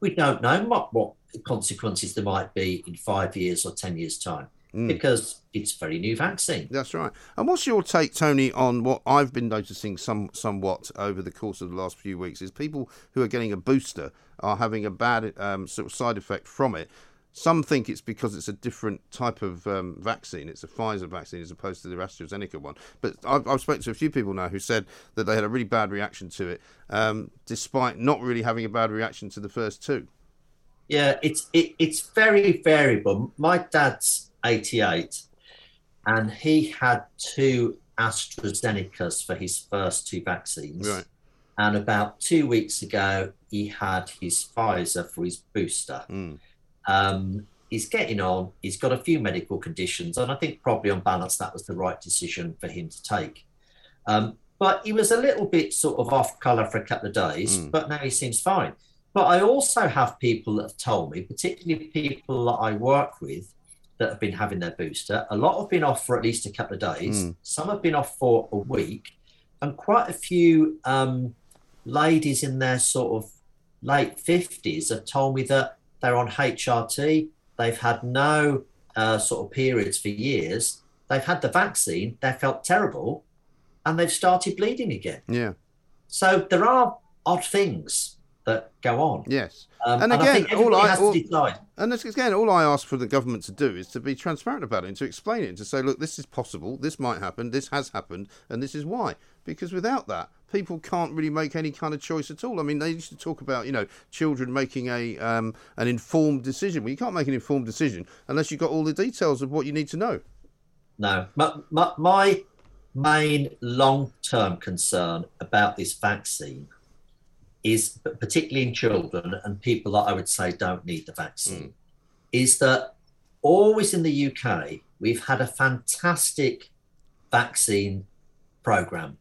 Speaker 4: We don't know what, what consequences there might be in five years or 10 years' time
Speaker 1: Mm.
Speaker 4: because it's a very new vaccine.
Speaker 1: That's right. And what's your take, Tony, on what I've been noticing some somewhat over the course of the last few weeks is people who are getting a booster are having a bad um, sort of side effect from it. Some think it's because it's a different type of um, vaccine. It's a Pfizer vaccine as opposed to the AstraZeneca one. But I've, I've spoken to a few people now who said that they had a really bad reaction to it, um, despite not really having a bad reaction to the first two.
Speaker 4: Yeah, it's it, it's very variable. My dad's 88 and he had two AstraZenecas for his first two vaccines.
Speaker 1: Right.
Speaker 4: And about two weeks ago, he had his Pfizer for his booster.
Speaker 1: Mm.
Speaker 4: Um, he's getting on. He's got a few medical conditions, and I think probably on balance that was the right decision for him to take. Um, but he was a little bit sort of off colour for a couple of days,
Speaker 1: Mm.
Speaker 4: but now he seems fine. But I also have people that have told me, particularly people that I work with, that have been having their booster. A lot have been off for at least a couple of days.
Speaker 1: Mm.
Speaker 4: Some have been off for a week, and quite a few um, ladies in their sort of late fifties have told me that they're on HRT. They've had no uh, sort of periods for years. They've had the vaccine. They felt terrible, and they've started bleeding again.
Speaker 1: Yeah.
Speaker 4: So there are odd things that go on.
Speaker 1: Yes.
Speaker 4: Um,
Speaker 1: And
Speaker 4: I
Speaker 1: again,
Speaker 4: think
Speaker 1: all I-
Speaker 4: has
Speaker 1: all-
Speaker 4: to decide.
Speaker 1: And again, all I ask for the government to do is to be transparent about it and to explain it and to say, look, this is possible, this might happen, this has happened, and this is why. Because without that, people can't really make any kind of choice at all. I mean, they used to talk about, you know, children making a um, an informed decision. Well, you can't make an informed decision unless you've got all the details of what you need to know.
Speaker 4: No, my, my, my main long term concern about this vaccine is, particularly in children and people that I would say don't need the vaccine, is that always in the UK, we've had a fantastic vaccine program.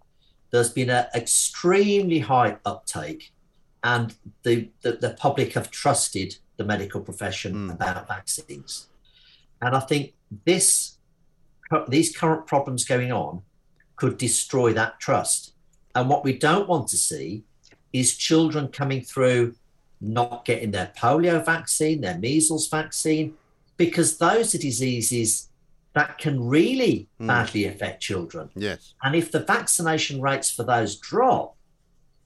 Speaker 4: There's been an extremely high uptake, and the, the, the public have trusted the medical profession
Speaker 1: Mm.
Speaker 4: about vaccines. And I think this these current problems going on could destroy that trust. And what we don't want to see is children coming through not getting their polio vaccine, their measles vaccine, because those are diseases that can really
Speaker 1: Mm.
Speaker 4: badly affect children.
Speaker 1: Yes.
Speaker 4: And if the vaccination rates for those drop,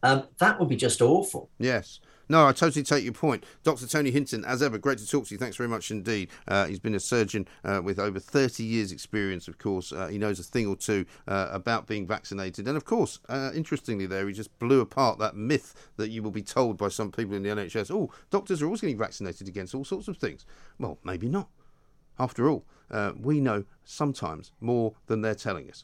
Speaker 4: um, that would be just awful.
Speaker 1: Yes. No, I totally take your point. Dr. Tony Hinton, as ever, great to talk to you. Thanks very much indeed. Uh, he's been a surgeon uh, with over 30 years' experience, of course. Uh, he knows a thing or two uh, about being vaccinated. And, of course, uh, interestingly, there, he just blew apart that myth that you will be told by some people in the NHS oh, doctors are always getting vaccinated against all sorts of things. Well, maybe not. After all, uh, we know sometimes more than they're telling us.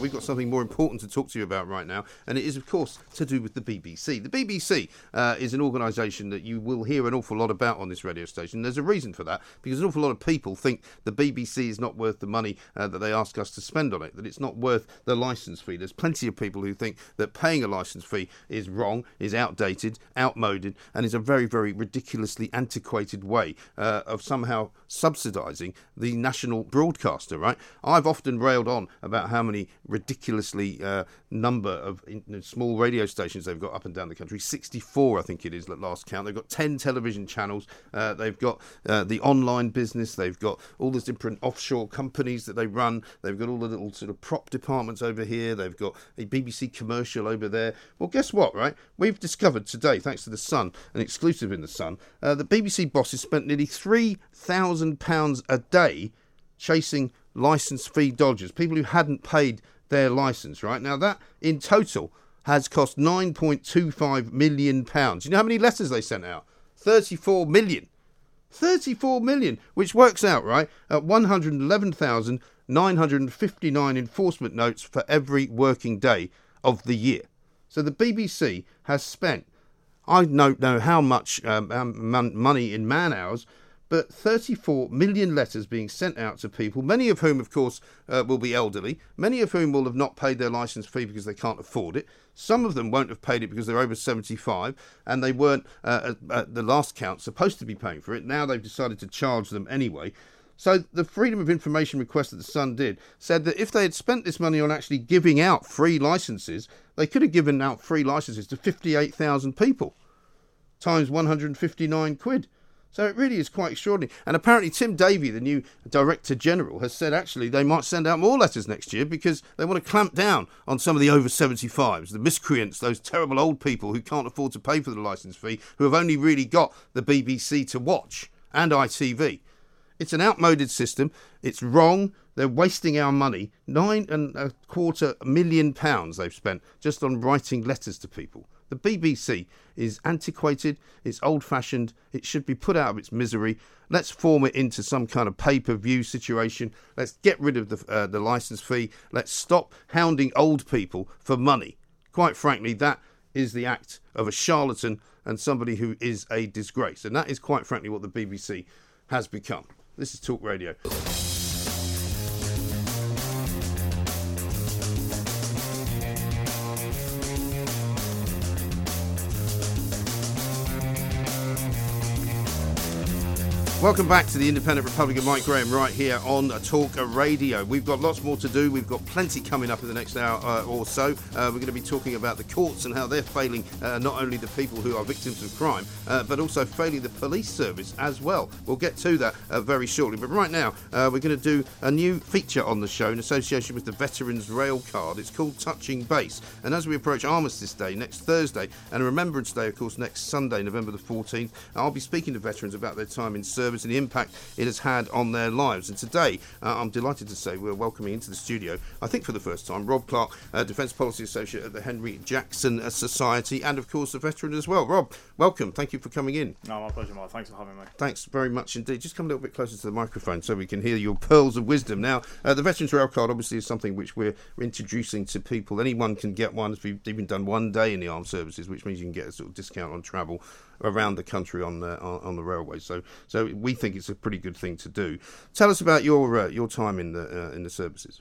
Speaker 1: We've got something more important to talk to you about right now, and it is, of course, to do with the BBC. The BBC uh, is an organisation that you will hear an awful lot about on this radio station. There's a reason for that, because an awful lot of people think the BBC is not worth the money uh, that they ask us to spend on it, that it's not worth the licence fee. There's plenty of people who think that paying a licence fee is wrong, is outdated, outmoded, and is a very, very ridiculously antiquated way uh, of somehow subsidising the national broadcaster, right? I've often railed on about how many ridiculously uh, number of small radio stations they've got up and down the country. 64, I think it is, at last count. They've got 10 television channels. Uh, they've got uh, the online business. They've got all the different offshore companies that they run. They've got all the little sort of prop departments over here. They've got a BBC commercial over there. Well, guess what, right? We've discovered today, thanks to The Sun, an exclusive in The Sun, uh, the BBC bosses spent nearly £3,000 a day chasing license fee dodgers, people who hadn't paid their license, right? Now, that in total has cost £9.25 million. You know how many letters they sent out? 34 million. 34 million, which works out, right, at 111,959 enforcement notes for every working day of the year. So the BBC has spent, I don't know how much um, um money in man hours, but 34 million letters being sent out to people, many of whom, of course, uh, will be elderly, many of whom will have not paid their license fee because they can't afford it. Some of them won't have paid it because they're over 75 and they weren't, uh, at, at the last count, supposed to be paying for it. Now they've decided to charge them anyway. So the Freedom of Information request that the Sun did said that if they had spent this money on actually giving out free licenses, they could have given out free licenses to 58,000 people times 159 quid. So it really is quite extraordinary. And apparently, Tim Davie, the new Director General, has said actually they might send out more letters next year because they want to clamp down on some of the over 75s, the miscreants, those terrible old people who can't afford to pay for the licence fee, who have only really got the BBC to watch and ITV. It's an outmoded system. It's wrong. They're wasting our money. Nine and a quarter million pounds they've spent just on writing letters to people. The BBC is antiquated, it's old fashioned, it should be put out of its misery. Let's form it into some kind of pay per view situation. Let's get rid of the, uh, the license fee. Let's stop hounding old people for money. Quite frankly, that is the act of a charlatan and somebody who is a disgrace. And that is quite frankly what the BBC has become. This is Talk Radio. Welcome back to the Independent Republic of Mike Graham right here on Talk Radio. We've got lots more to do. We've got plenty coming up in the next hour uh, or so. Uh, we're going to be talking about the courts and how they're failing uh, not only the people who are victims of crime, uh, but also failing the police service as well. We'll get to that uh, very shortly. But right now, uh, we're going to do a new feature on the show in association with the Veterans Rail Card. It's called Touching Base. And as we approach Armistice Day next Thursday and Remembrance Day, of course, next Sunday, November the 14th, I'll be speaking to veterans about their time in service service and the impact it has had on their lives. And today, uh, I'm delighted to say we're welcoming into the studio, I think for the first time, Rob Clark, uh, Defence Policy Associate at the Henry Jackson uh, Society, and of course a veteran as well. Rob, welcome. Thank you for coming in.
Speaker 5: No, my pleasure, Mark. Thanks for having me.
Speaker 1: Thanks very much indeed. Just come a little bit closer to the microphone so we can hear your pearls of wisdom. Now, uh, the Veterans Rail Card obviously is something which we're introducing to people. Anyone can get one. We've even done one day in the armed services, which means you can get a sort of discount on travel around the country on the on the railway. So so we think it's a pretty good thing to do. Tell us about your uh, your time in the uh, in the services.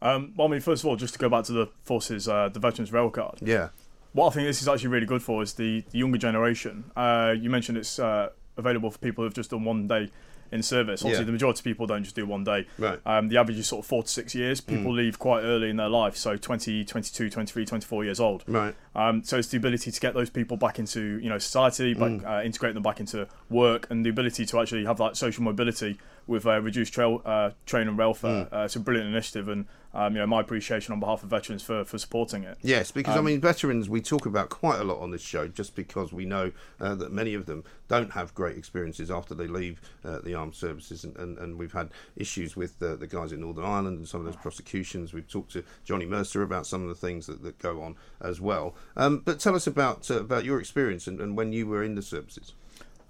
Speaker 5: Um, well, I mean, first of all, just to go back to the forces, uh, the Veterans Rail Card.
Speaker 1: Yeah.
Speaker 5: What I think this is actually really good for is the, the younger generation. Uh, you mentioned it's uh, available for people who've just done one day in service. Obviously, yeah. the majority of people don't just do one day.
Speaker 1: Right.
Speaker 5: Um, the average is sort of four to six years. People mm. leave quite early in their life, so 20, 22, 23, 24 years old.
Speaker 1: Right.
Speaker 5: Um, so it's the ability to get those people back into you know society, back, mm. uh, integrate them back into work, and the ability to actually have that social mobility with uh, reduced trail, uh, train and rail fare. Mm. Uh, it's a brilliant initiative, and um, you know my appreciation on behalf of veterans for, for supporting it.
Speaker 1: Yes, because um, I mean veterans we talk about quite a lot on this show, just because we know uh, that many of them don't have great experiences after they leave uh, the armed services, and, and, and, we've had issues with the, the guys in Northern Ireland and some of those prosecutions. We've talked to Johnny Mercer about some of the things that, that go on as well. Um, but tell us about uh, about your experience and, and when you were in the services.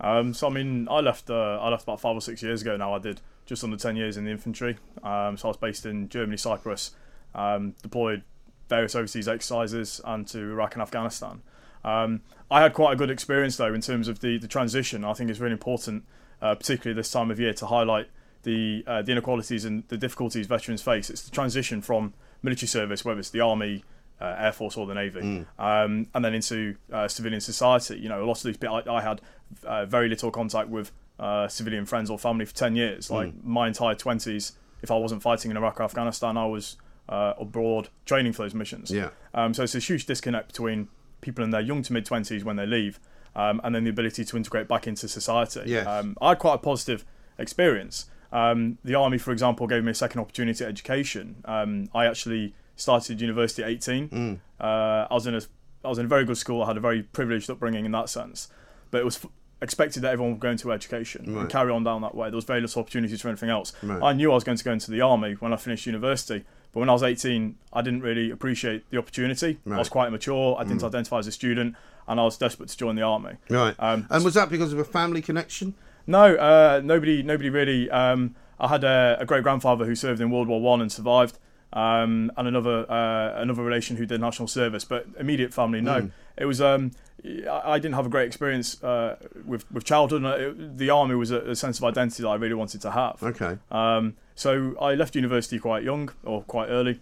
Speaker 5: Um, so I mean, I left. Uh, I left about five or six years ago now. I did just under ten years in the infantry. Um, so I was based in Germany, Cyprus, um, deployed various overseas exercises and to Iraq and Afghanistan. Um, I had quite a good experience though in terms of the, the transition. I think it's really important, uh, particularly this time of year, to highlight the uh, the inequalities and the difficulties veterans face. It's the transition from military service, whether it's the army, uh, air force, or the navy, mm. um, and then into uh, civilian society. You know, a lot of these people, I, I had uh, very little contact with uh, civilian friends or family for ten years. Like mm. my entire twenties, if I wasn't fighting in Iraq or Afghanistan, I was uh, abroad training for those missions.
Speaker 1: Yeah.
Speaker 5: Um, so it's a huge disconnect between people in their young to mid twenties when they leave, um, and then the ability to integrate back into society.
Speaker 1: Yes.
Speaker 5: Um, I had quite a positive experience. Um, the army, for example, gave me a second opportunity at education. Um, I actually started university at 18.
Speaker 1: Mm.
Speaker 5: Uh, I was in a I was in a very good school. I had a very privileged upbringing in that sense, but it was expected that everyone would go into education
Speaker 1: Right.
Speaker 5: and carry on down that way. There was very little opportunities for anything else.
Speaker 1: Right.
Speaker 5: I knew I was going to go into the army when I finished university, but when I was 18, I didn't really appreciate the opportunity. I was
Speaker 1: Mm.
Speaker 5: quite immature. I didn't identify as a student, and I was desperate to join the army.
Speaker 1: Right.
Speaker 5: Um,
Speaker 1: and was that because of a family connection?
Speaker 5: No, uh, nobody, nobody really. Um, I had a, a great grandfather who served in World War One and survived, um, and another uh, another relation who did national service. But immediate family, no.
Speaker 1: Mm.
Speaker 5: It was. Um, I I didn't have a great experience uh, with with childhood. and It, the army was a, a sense of identity that I really wanted to have.
Speaker 1: Okay.
Speaker 5: Um, so I left university quite young or quite early,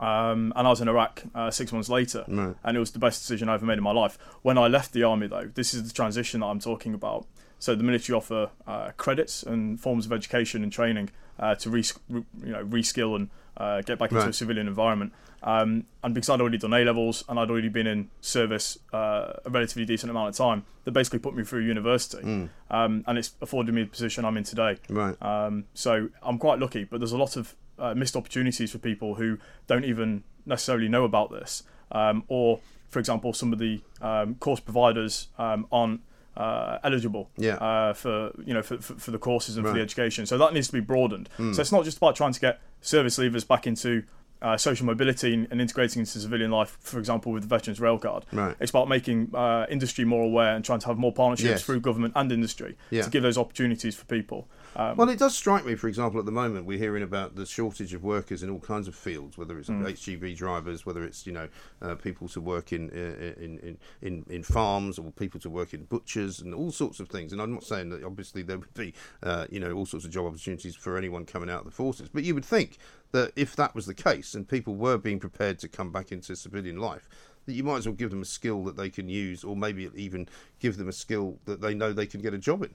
Speaker 5: um, and I was in Iraq uh, six months later, and it was the best decision I ever made in my life. When I left the army, though, this is the transition that I'm talking about. So the military offer uh, credits and forms of education and training uh, to re- re- you know reskill and uh, get back into
Speaker 1: Right.
Speaker 5: a civilian environment. Um, and because I'd already done A levels and I'd already been in service uh, a relatively decent amount of time, they basically put me through university, um, and it's afforded me the position I'm in today.
Speaker 1: Right.
Speaker 5: Um, so I'm quite lucky, but there's a lot of uh, missed opportunities for people who don't even necessarily know about this, um, or, for example, some of the um, course providers um, aren't uh, eligible
Speaker 1: Yeah.
Speaker 5: uh, for you know for, for, for the courses and for the education. So that needs to be broadened. So it's not just about trying to get service leavers back into uh, social mobility and, integrating into civilian life, for example, with the Veterans Rail Card.
Speaker 1: Right.
Speaker 5: It's about making uh, industry more aware and trying to have more partnerships
Speaker 1: Yes.
Speaker 5: through government and industry
Speaker 1: Yeah.
Speaker 5: to give those opportunities for people. Um,
Speaker 1: Well, it does strike me, for example, at the moment we're hearing about the shortage of workers in all kinds of fields, whether it's HGV drivers, whether it's you know uh, people to work in, uh, in in in in farms or people to work in butchers and all sorts of things. And I'm not saying that obviously there would be uh, you know all sorts of job opportunities for anyone coming out of the forces, but you would think that if that was the case and people were being prepared to come back into civilian life. That you might as well give them a skill that they can use, or maybe even give them a skill that they know they can get a job in.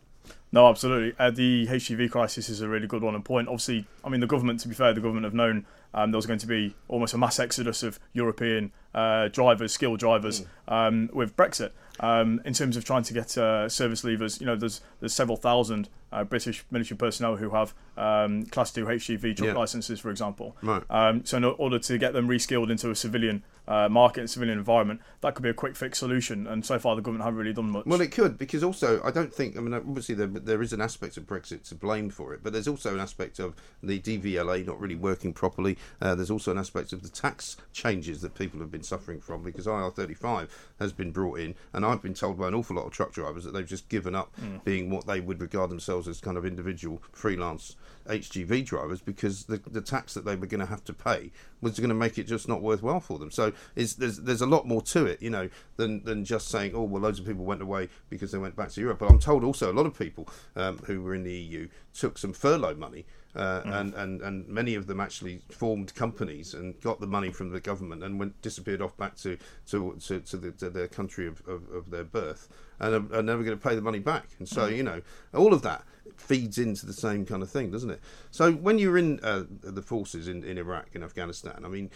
Speaker 5: No, absolutely. Uh, the HGV crisis is a really good one and point. Obviously, I mean, the government, to be fair, the government have known um, there was going to be almost a mass exodus of European uh, drivers, skilled drivers, um, with Brexit. Um, in terms of trying to get uh, service leavers, you know, there's there's several thousand uh, British military personnel who have um, Class 2 HGV truck
Speaker 1: Yeah.
Speaker 5: licenses, for example.
Speaker 1: Right.
Speaker 5: Um, so in order to get them reskilled into a civilian uh, market and civilian environment, that could be a quick fix solution. And so far, the government haven't really done much.
Speaker 1: Well, it could because also I don't think I mean obviously there, there is an aspect of Brexit to blame for it, but there's also an aspect of the DVLA not really working properly. Uh, there's also an aspect of the tax changes that people have been suffering from because IR35 has been brought in, and I've been told by an awful lot of truck drivers that they've just given up being what they would regard themselves as kind of individual freelance HGV drivers because the, the tax that they were going to have to pay was going to make it just not worthwhile for them. So there's there's a lot more to it, you know, than than just saying, oh well, loads of people went away because they went back to Europe. But I'm told also a lot of people um, who were in the EU took some furlough money. Uh, and, and, and many of them actually formed companies and got the money from the government and went disappeared off back to to, to, to, the, to their country of, of, of their birth and are, are never going to pay the money back. And so you know all of that feeds into the same kind of thing, doesn't it? So when you're in uh, the forces in, in Iraq and Afghanistan, I mean,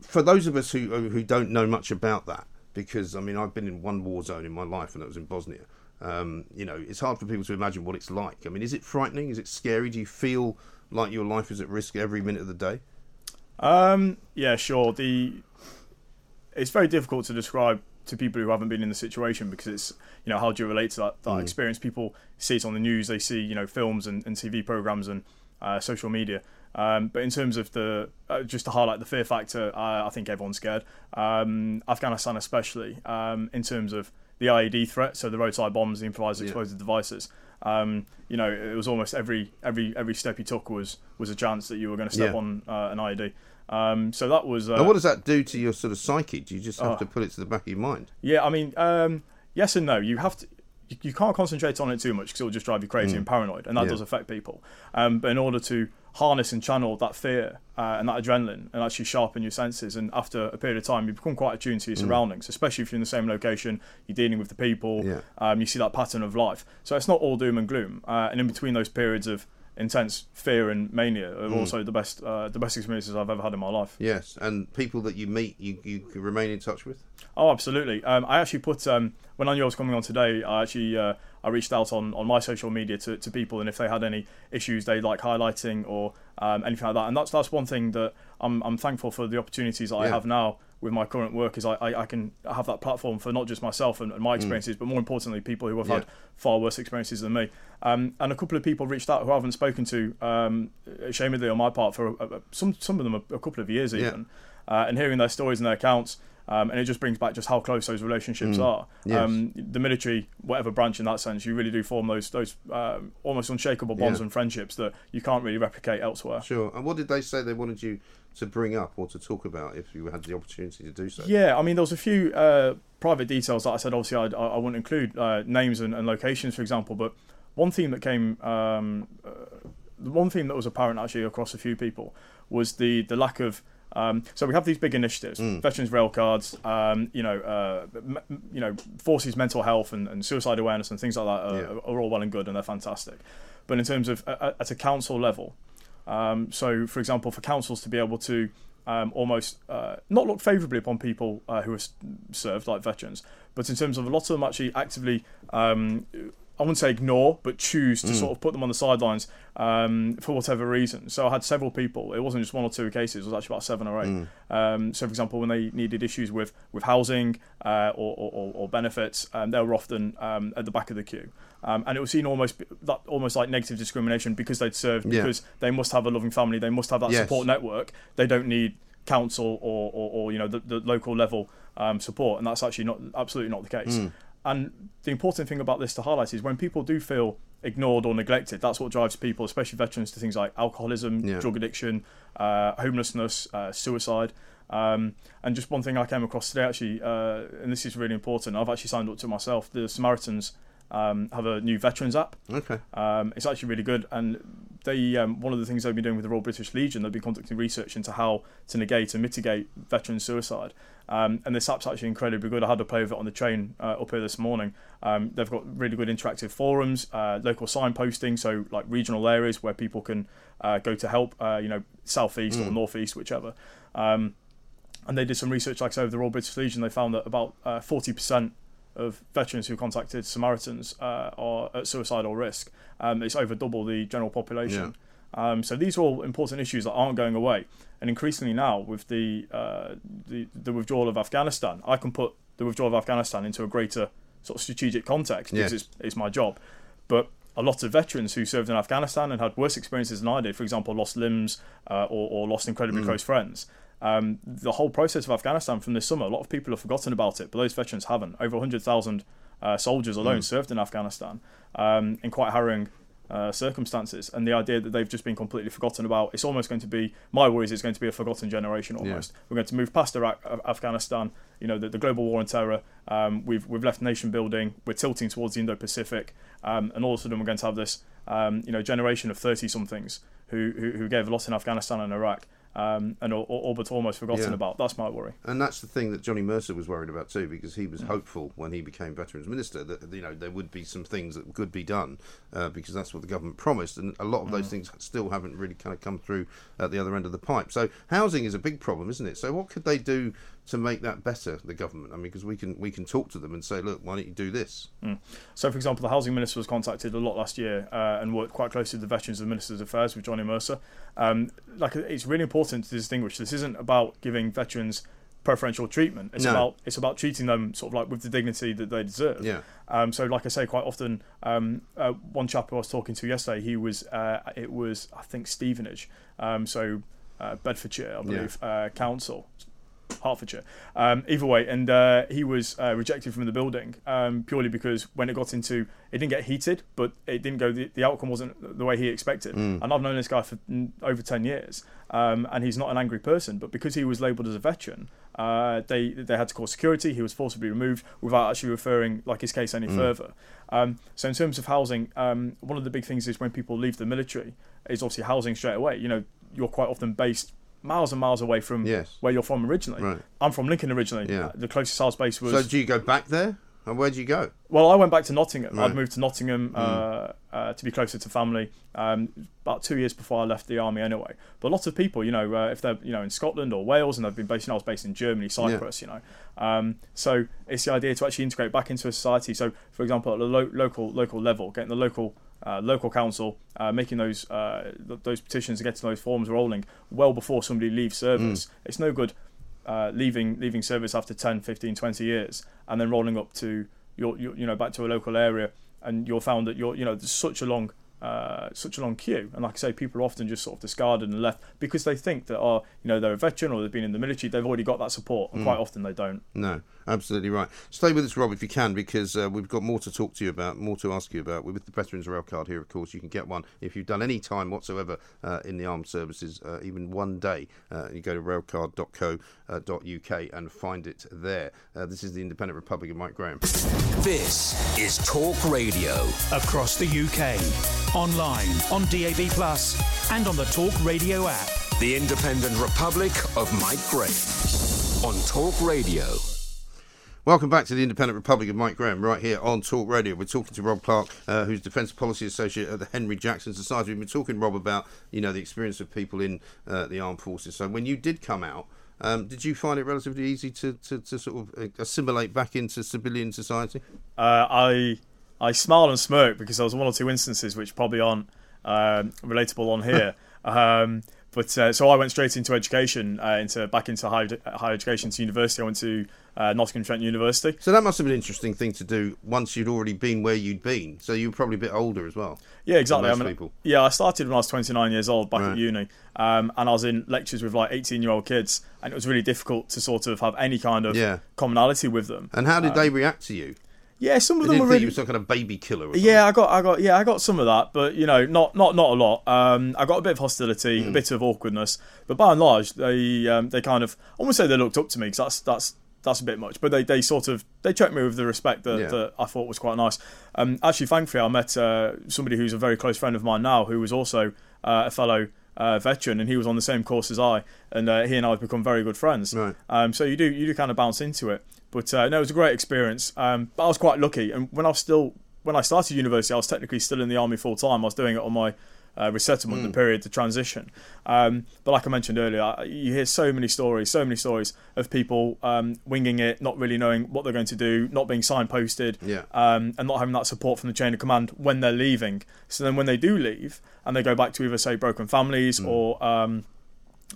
Speaker 1: for those of us who who don't know much about that, because I mean I've been in one war zone in my life, and that was in Bosnia. Um, you know, it's hard for people to imagine what it's like. I mean, is it frightening? Is it scary? Do you feel like your life is at risk every minute of the day?
Speaker 5: Um, yeah, sure. The it's very difficult to describe to people who haven't been in the situation because it's you know how do you relate to that, that
Speaker 1: Mm.
Speaker 5: experience? People see it on the news, they see you know films and, and TV programs and uh, social media. Um, but in terms of the uh, just to highlight the fear factor, uh, I think everyone's scared. Um, Afghanistan especially um, in terms of the IED threat, so the roadside bombs, the improvised explosive devices. Um, you know, it was almost every every every step you took was was a chance that you were going to step
Speaker 1: Yeah.
Speaker 5: on uh, an IED. Um, so that was. Uh,
Speaker 1: and what does that do to your sort of psyche? Do you just have
Speaker 5: Oh.
Speaker 1: to put it to the back of your mind?
Speaker 5: Yeah, I mean, um, yes and no. You have to. You, you can't concentrate on it too much because it'll just drive you crazy and paranoid, and that
Speaker 1: Mm. Yeah.
Speaker 5: does affect people. Um, but in order to harness and channel that fear uh, and that adrenaline, and actually sharpen your senses, and after a period of time, you become quite attuned to your surroundings, especially if you're in the same location, you're dealing with the people,
Speaker 1: Mm. Yeah.
Speaker 5: um, you see that pattern of life. So it's not all doom and gloom. Uh, and in between those periods of intense fear and mania are
Speaker 1: Mm.
Speaker 5: also the best uh, the best experiences I've ever had in my life.
Speaker 1: Yes, and people that you meet, you, you can remain in touch with.
Speaker 5: Oh, absolutely. Um, I actually put um, when I knew I was coming on today. I actually uh, I reached out on, on my social media to, to people, and if they had any issues they like highlighting or um, anything like that, and that's that's one thing that I'm I'm thankful for the opportunities that I have now with my current work is I, I, I can have that platform for not just myself and, and my experiences, but more importantly, people who have
Speaker 1: Mm. Yeah.
Speaker 5: had far worse experiences than me. Um, and a couple of people reached out who I haven't spoken to, um, ashamedly on my part, for a, a, some some of them a, a couple of years
Speaker 1: Yeah.
Speaker 5: even, uh, and hearing their stories and their accounts. Um, and it just brings back just how close those relationships are.
Speaker 1: Mm. Yes.
Speaker 5: Um, the military, whatever branch in that sense, you really do form those those um, almost unshakable bonds
Speaker 1: Yeah.
Speaker 5: and friendships that you can't really replicate elsewhere.
Speaker 1: Sure. And what did they say they wanted you to bring up or to talk about if you had the opportunity to do so?
Speaker 5: Yeah, I mean, there was a few uh, private details that I said obviously I'd, I, I wouldn't include uh, names and, and locations, for example. But one theme that came, um, uh, one theme that was apparent actually across a few people was the the lack of. Um, so we have these big initiatives, veterans rail cards, um, you know, uh, m- you know, forces mental health and, and suicide awareness and things like that are,
Speaker 1: Yeah.
Speaker 5: are all well and good and they're fantastic. But in terms of uh, at a council level, um, so, for example, for councils to be able to um, almost uh, not look favourably upon people uh, who are s- served, like veterans, but in terms of a lot of them actually actively, um, I wouldn't say ignore, but choose to sort of put them on the sidelines um, for whatever reason. So I had several people. It wasn't just one or two cases. It was actually about seven or eight. Um, so, for example, when they needed issues with with housing uh, or, or, or- benefits, um, they were often um, at the back of the queue. Um, and it was seen almost that almost like negative discrimination because they'd served
Speaker 1: Yeah.
Speaker 5: because they must have a loving family, they must have that
Speaker 1: Yes.
Speaker 5: support network. They don't need council or, or, or you know the, the local level um, support, and that's actually not absolutely not the case.
Speaker 1: Hmm.
Speaker 5: And the important thing about this to highlight is when people do feel ignored or neglected, that's what drives people, especially veterans, to things like alcoholism,
Speaker 1: Yeah.
Speaker 5: drug addiction, uh, homelessness, uh, suicide. Um, and just one thing I came across today, actually, uh, and this is really important. I've actually signed up to myself. The Samaritans um, have a new veterans app.
Speaker 1: Okay.
Speaker 5: Um, it's actually really good, and they um, one of the things they've been doing with the Royal British Legion, they've been conducting research into how to negate and mitigate veteran suicide. Um, and this app's actually incredibly good. I had to play with it on the train uh, up here this morning. Um, they've got really good interactive forums, uh, local signposting, so like regional areas where people can uh, go to help. Uh, you know, southeast or northeast, whichever. Um, and they did some research, like I say, with the Royal British Legion. They found that about uh, forty percent of veterans who contacted Samaritans uh, are at suicidal risk. Um, it's over double the general population. Um, so these are all important issues that aren't going away. And increasingly now, with the, uh, the the withdrawal of Afghanistan, I can put the withdrawal of Afghanistan into a greater sort of strategic context because
Speaker 1: Yes.
Speaker 5: it's, it's my job. But a lot of veterans who served in Afghanistan and had worse experiences than I did, for example, lost limbs uh, or, or lost incredibly close friends. Um, the whole process of Afghanistan from this summer, a lot of people have forgotten about it, but those veterans haven't. Over 100,000 uh, soldiers alone served in Afghanistan um, in quite harrowing uh, circumstances. And the idea that they've just been completely forgotten about, it's almost going to be, my worry is it's going to be a forgotten generation almost. We're going to move past Iraq, Af- Afghanistan, you know, the, the global war on terror. Um, we've, we've left nation building, we're tilting towards the Indo Pacific, um, and all of a sudden we're going to have this, um, you know, generation of 30 somethings who, who, who gave a lot in Afghanistan and Iraq. Um, and all, all but almost forgotten
Speaker 1: Yeah.
Speaker 5: about. That's my worry.
Speaker 1: And that's the thing that Johnny Mercer was worried about too, because he was hopeful when he became Veterans Minister that you know there would be some things that could be done, uh, because that's what the government promised, and a lot of those things still haven't really kind of come through at the other end of the pipe. So housing is a big problem, isn't it? So what could they do to make that better? The government, I mean, because we can we can talk to them and say, look, why don't you do this?
Speaker 5: So, for example, the housing minister was contacted a lot last year uh, and worked quite closely with the Veterans and Ministers' of Affairs with Johnny Mercer. Um, like, it's really important to distinguish. This isn't about giving veterans preferential treatment. It's
Speaker 1: No.
Speaker 5: about it's about treating them sort of like with the dignity that they deserve.
Speaker 1: Yeah.
Speaker 5: Um, so, like I say, quite often, um, uh, one chap I was talking to yesterday, he was uh, it was I think Stevenage, um, so uh, Bedfordshire, I believe, uh, council. Hertfordshire. Um, either way, and uh, he was uh, rejected from the building um, purely because when it got into, it didn't get heated, but it didn't go. The, the outcome wasn't the way he expected.
Speaker 1: Mm.
Speaker 5: And I've known this guy for over ten years, um, and he's not an angry person, but because he was labelled as a veteran, uh, they they had to call security. He was forcibly removed without actually referring like his case any
Speaker 1: Mm.
Speaker 5: further. Um, so in terms of housing, um, one of the big things is when people leave the military is obviously housing straight away. You know, you're quite often based miles and miles away from
Speaker 1: Yes.
Speaker 5: where you're from originally.
Speaker 1: Right.
Speaker 5: I'm from Lincoln originally.
Speaker 1: Yeah.
Speaker 5: The closest house base was.
Speaker 1: So do you go back there? And where do you go?
Speaker 5: Well, I went back to Nottingham.
Speaker 1: Right.
Speaker 5: I'd moved to Nottingham uh, uh, to be closer to family. Um, about two years before I left the army, anyway. But lots of people, you know, uh, if they're you know in Scotland or Wales, and they've been based. You know, I was based in Germany, Cyprus. You know, um, so it's the idea to actually integrate back into a society. So, for example, at the lo- local local level, getting the local uh, local council uh, making those uh, th- those petitions and getting those forms rolling well before somebody leaves service. It's no good uh, leaving leaving service after 10, 15, 20 years and then rolling up to your, your you know back to a local area and you're found that you're you know there's such a long uh, such a long queue. And like I say people are often just sort of discarded and left because they think that oh you know they're a veteran or they've been in the military they've already got that support and quite often they don't.
Speaker 1: No, absolutely right. Stay with us, Rob, if you can, because uh, we've got more to talk to you about, more to ask you about. We're with the Veterans Rail Card here, of course. You can get one if you've done any time whatsoever uh, in the armed services, uh, even one day. Uh, you go to railcard.co.uk and find it there. Uh, this is the Independent Republic of Mike Graham.
Speaker 2: This is Talk Radio.
Speaker 6: across the UK, online, on DAB Plus, and on the Talk Radio app.
Speaker 2: The Independent Republic of Mike Graham. On Talk Radio.
Speaker 1: Welcome back to the Independent Republic of Mike Graham, right here on Talk Radio. We're talking to Rob Clark, uh, who's Defence Policy Associate at the Henry Jackson Society. We've been talking, Rob, about you know the experience of people in uh, the armed forces. So when you did come out, um, did you find it relatively easy to, to, to sort of uh, assimilate back into civilian society?
Speaker 5: uh, I I smile and smirk because there was one or two instances which probably aren't um, relatable on here. um, but uh, so I went straight into education, uh, into back into higher, higher education to university. I went to uh, Nottingham Trent University.
Speaker 1: So that must have been an interesting thing to do once you'd already been where you'd been. So you were probably a bit older as well.
Speaker 5: Yeah, exactly.
Speaker 1: most
Speaker 5: I mean,
Speaker 1: people.
Speaker 5: yeah, I started when I was 29 years old back
Speaker 1: Right.
Speaker 5: at uni, um, and I was in lectures with like 18 year old kids, and it was really difficult to sort of have any kind of
Speaker 1: Yeah.
Speaker 5: commonality with them.
Speaker 1: And how did they react to you?
Speaker 5: Yeah, some of
Speaker 1: They
Speaker 5: them were really.
Speaker 1: you were some kind of baby killer. Or?
Speaker 5: Yeah, I got, I got, yeah, I got some of that, but you know, not, not, not a lot. Um, I got a bit of hostility,
Speaker 1: Hmm.
Speaker 5: a bit of awkwardness, but by and large, they, um, they kind of, I wouldn't say they looked up to me because that's, that's, that's a bit much, but they, they sort of, they treated me with the respect that,
Speaker 1: Yeah.
Speaker 5: that I thought was quite nice. Um, actually, thankfully, I met uh, somebody who's a very close friend of mine now, who was also uh, a fellow. Uh, veteran and he was on the same course as I, and uh, he and I have become very good friends.
Speaker 1: Right.
Speaker 5: Um, so you do you do kind of bounce into it. But uh, no, it was a great experience. Um, but I was quite lucky, and when I was still when I started university, I was technically still in the army full time. I was doing it on my uh, resettlement, the period, the transition. Um, but like I mentioned earlier, you hear so many stories, so many stories of people um, winging it, not really knowing what they're going to do, not being signposted,
Speaker 1: Yeah.
Speaker 5: um, and not having that support from the chain of command when they're leaving. So then when they do leave and they go back to either say broken families or um,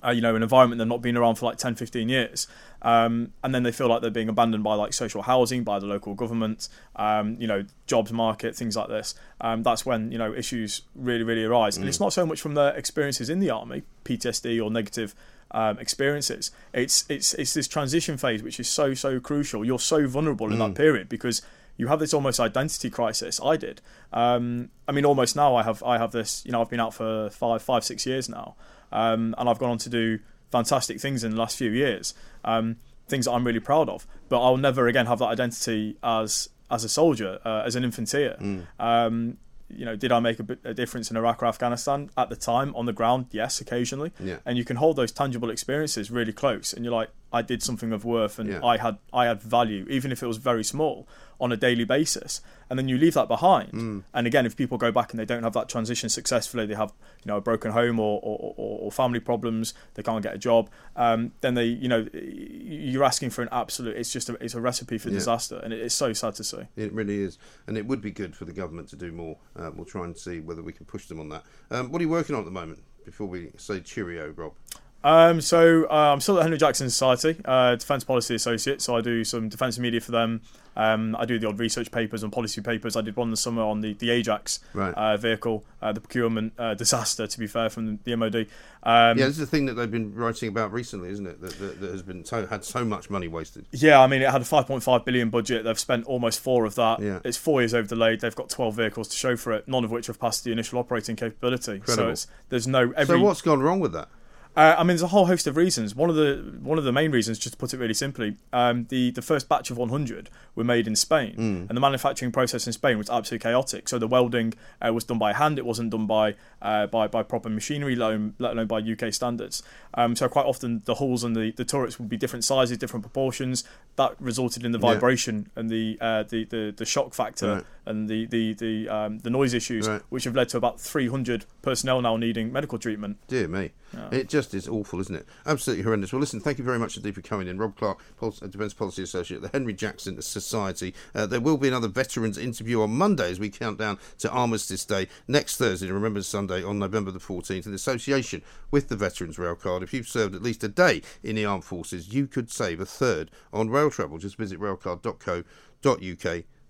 Speaker 5: uh, you know, an environment they've not been around for like 10, 15 years. Um, and then they feel like they're being abandoned by like social housing, by the local government, um, you know, jobs market, things like this. Um, that's when, you know, issues really, really arise. And it's not so much from their experiences in the army, PTSD or negative um, experiences. It's, it's, it's this transition phase, which is so, so crucial. You're so vulnerable in that period because you have this almost identity crisis. I did. Um, I mean, almost now I have I have this. You know, I've been out for five, five, six years now, um, and I've gone on to do fantastic things in the last few years. Um, things that I'm really proud of. But I'll never again have that identity as as a soldier, uh, as an infanteer. Um, you know, did I make a, bit, a difference in Iraq or Afghanistan at the time on the ground? Yes, occasionally.
Speaker 1: Yeah.
Speaker 5: And you can hold those tangible experiences really close, and you're like, I did something of worth, and
Speaker 1: Yeah.
Speaker 5: I had I had value, even if it was very small, on a daily basis. And then you leave that behind.
Speaker 1: Mm.
Speaker 5: And again, if people go back and they don't have that transition successfully, they have you know a broken home or or, or, or family problems, they can't get a job. Um, then they you know you're asking for an absolute. It's just a, it's a recipe for
Speaker 1: Yeah.
Speaker 5: disaster, and it, it's so sad to see.
Speaker 1: It really is, and it would be good for the government to do more. Uh, we'll try and see whether we can push them on that. Um, what are you working on at the moment? Before we say cheerio, Rob.
Speaker 5: Um, so uh, I'm still at Henry Jackson Society, uh, Defence Policy Associate. So I do some defence media for them. Um, I do the odd research papers and policy papers. I did one this summer on the, the Ajax
Speaker 1: Right.
Speaker 5: uh, vehicle, uh, the procurement uh, disaster, to be fair, from the MOD. Um,
Speaker 1: Yeah, this is the thing that they've been writing about recently, isn't it? That, that, that has been so, had so much money wasted.
Speaker 5: Yeah, I mean, it had a 5.5 billion budget. They've spent almost four of that.
Speaker 1: Yeah.
Speaker 5: It's four years over delayed. They've got 12 vehicles to show for it, none of which have passed the initial operating capability. So
Speaker 1: Incredible.
Speaker 5: it's, there's no every.
Speaker 1: So what's gone wrong with that?
Speaker 5: Uh, I mean, there's a whole host of reasons. One of the one of the main reasons, just to put it really simply, um, the the first batch of 100 were made in Spain, and the manufacturing process in Spain was absolutely chaotic. So the welding uh, was done by hand; it wasn't done by uh, by by proper machinery, let alone, let alone by UK standards. Um, so quite often the hulls and the, the turrets would be different sizes, different proportions. That resulted in the
Speaker 1: Yeah.
Speaker 5: vibration and the, uh, the the the shock factor
Speaker 1: Right.
Speaker 5: and the the the um, the noise issues,
Speaker 1: Right.
Speaker 5: which have led to about 300 personnel now needing medical treatment.
Speaker 1: Dear me. It just is awful, isn't it? Absolutely horrendous. Well, listen, thank you very much indeed for coming in. Rob Clark, uh, Defence Policy Associate, at the Henry Jackson Society. Uh, there will be another veterans interview on Monday as we count down to Armistice Day next Thursday, Remembrance Sunday on November the 14th, in association with the Veterans Railcard. If you've served at least a day in the armed forces, you could save a third on rail travel. Just visit railcard.co.uk